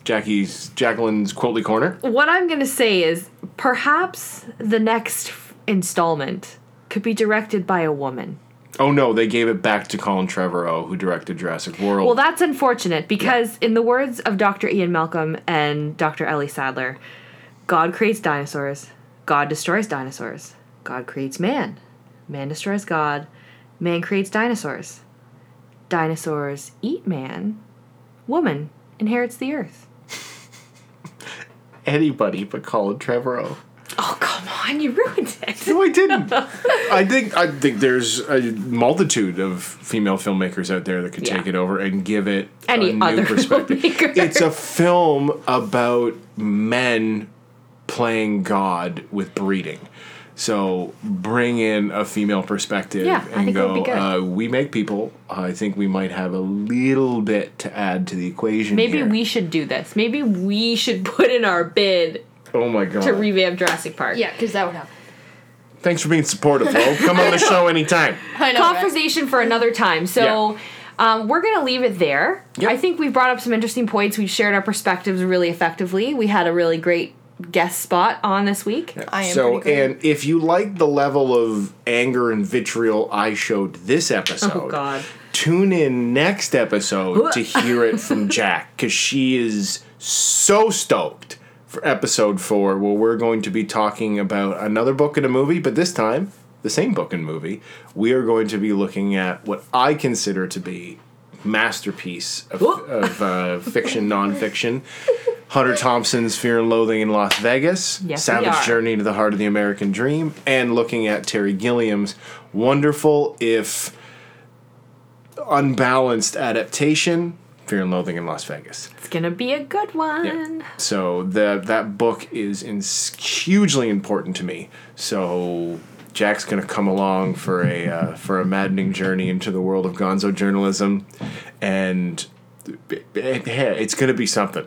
[SPEAKER 3] Jackie's Jacqueline's Quilty Corner.
[SPEAKER 2] What I'm going to say is perhaps the next f- installment could be directed by a woman.
[SPEAKER 3] Oh no, they gave it back to Colin Trevorrow, who directed Jurassic World.
[SPEAKER 2] Well, that's unfortunate because, in the words of Dr. Ian Malcolm and Dr. Ellie Sattler, God creates dinosaurs, God destroys dinosaurs, God creates man, man destroys God, man creates dinosaurs, dinosaurs eat man, woman inherits the earth.
[SPEAKER 3] Anybody but Colin Trevorrow.
[SPEAKER 2] Oh, come on, you ruined it.
[SPEAKER 3] No, I didn't. I think I think there's a multitude of female filmmakers out there that could
[SPEAKER 2] Yeah.
[SPEAKER 3] take it over and give it
[SPEAKER 2] Any
[SPEAKER 3] a new
[SPEAKER 2] other
[SPEAKER 3] perspective.
[SPEAKER 2] filmmaker.
[SPEAKER 3] It's a film about men playing God with breeding. So bring in a female perspective
[SPEAKER 2] Yeah, I
[SPEAKER 3] and
[SPEAKER 2] think it would
[SPEAKER 3] go.
[SPEAKER 2] be good.
[SPEAKER 3] Uh, we make people. I think we might have a little bit to add to the equation.
[SPEAKER 2] Maybe
[SPEAKER 3] here.
[SPEAKER 2] we should do this. Maybe we should put in our bid
[SPEAKER 3] Oh my god!
[SPEAKER 2] to revamp Jurassic Park.
[SPEAKER 4] Yeah, because that would happen.
[SPEAKER 3] Thanks for being supportive, Flo. Come on the show anytime.
[SPEAKER 4] I know. right?
[SPEAKER 2] conversation for another time. So um, we're gonna leave it there.
[SPEAKER 3] Yep.
[SPEAKER 2] I think we've brought up some interesting points. We've shared our perspectives really effectively. We had a really great guest spot on this week.
[SPEAKER 4] I am
[SPEAKER 3] so,
[SPEAKER 4] pretty
[SPEAKER 3] and if you like the level of anger and vitriol I showed this episode,
[SPEAKER 2] Oh God.
[SPEAKER 3] tune in next episode to hear it from Jack because she is so stoked for episode four, where we're going to be talking about another book and a movie, but this time the same book and movie. We are going to be looking at what I consider to be masterpiece of, of uh, fiction, nonfiction. Hunter Thompson's Fear and Loathing in Las Vegas,
[SPEAKER 2] Yes,
[SPEAKER 3] Savage. Journey to the Heart of the American Dream, and looking at Terry Gilliam's wonderful, if unbalanced adaptation, Fear and Loathing in Las Vegas.
[SPEAKER 2] It's gonna be a good one.
[SPEAKER 3] So the that book is in, hugely important to me. So Jack's gonna come along for a uh, for a maddening journey into the world of Gonzo journalism, and it's gonna be something.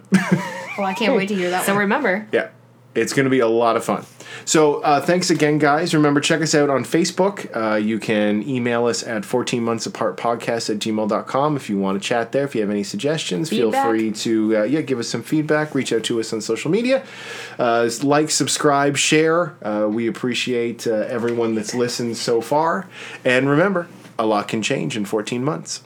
[SPEAKER 4] well, I can't wait to hear that
[SPEAKER 2] So
[SPEAKER 4] one.
[SPEAKER 2] remember,
[SPEAKER 3] Yeah, it's going to be a lot of fun. So uh, thanks again, guys. Remember, check us out on Facebook. Uh, you can email us at 14 months apart podcast at gmail.com if you want to chat there. If you have any suggestions, feel free to uh, yeah give us some feedback. Reach out to us on social media. Uh, like, subscribe, share. Uh, we appreciate uh, everyone that's listened so far. And remember, a lot can change in 14 months.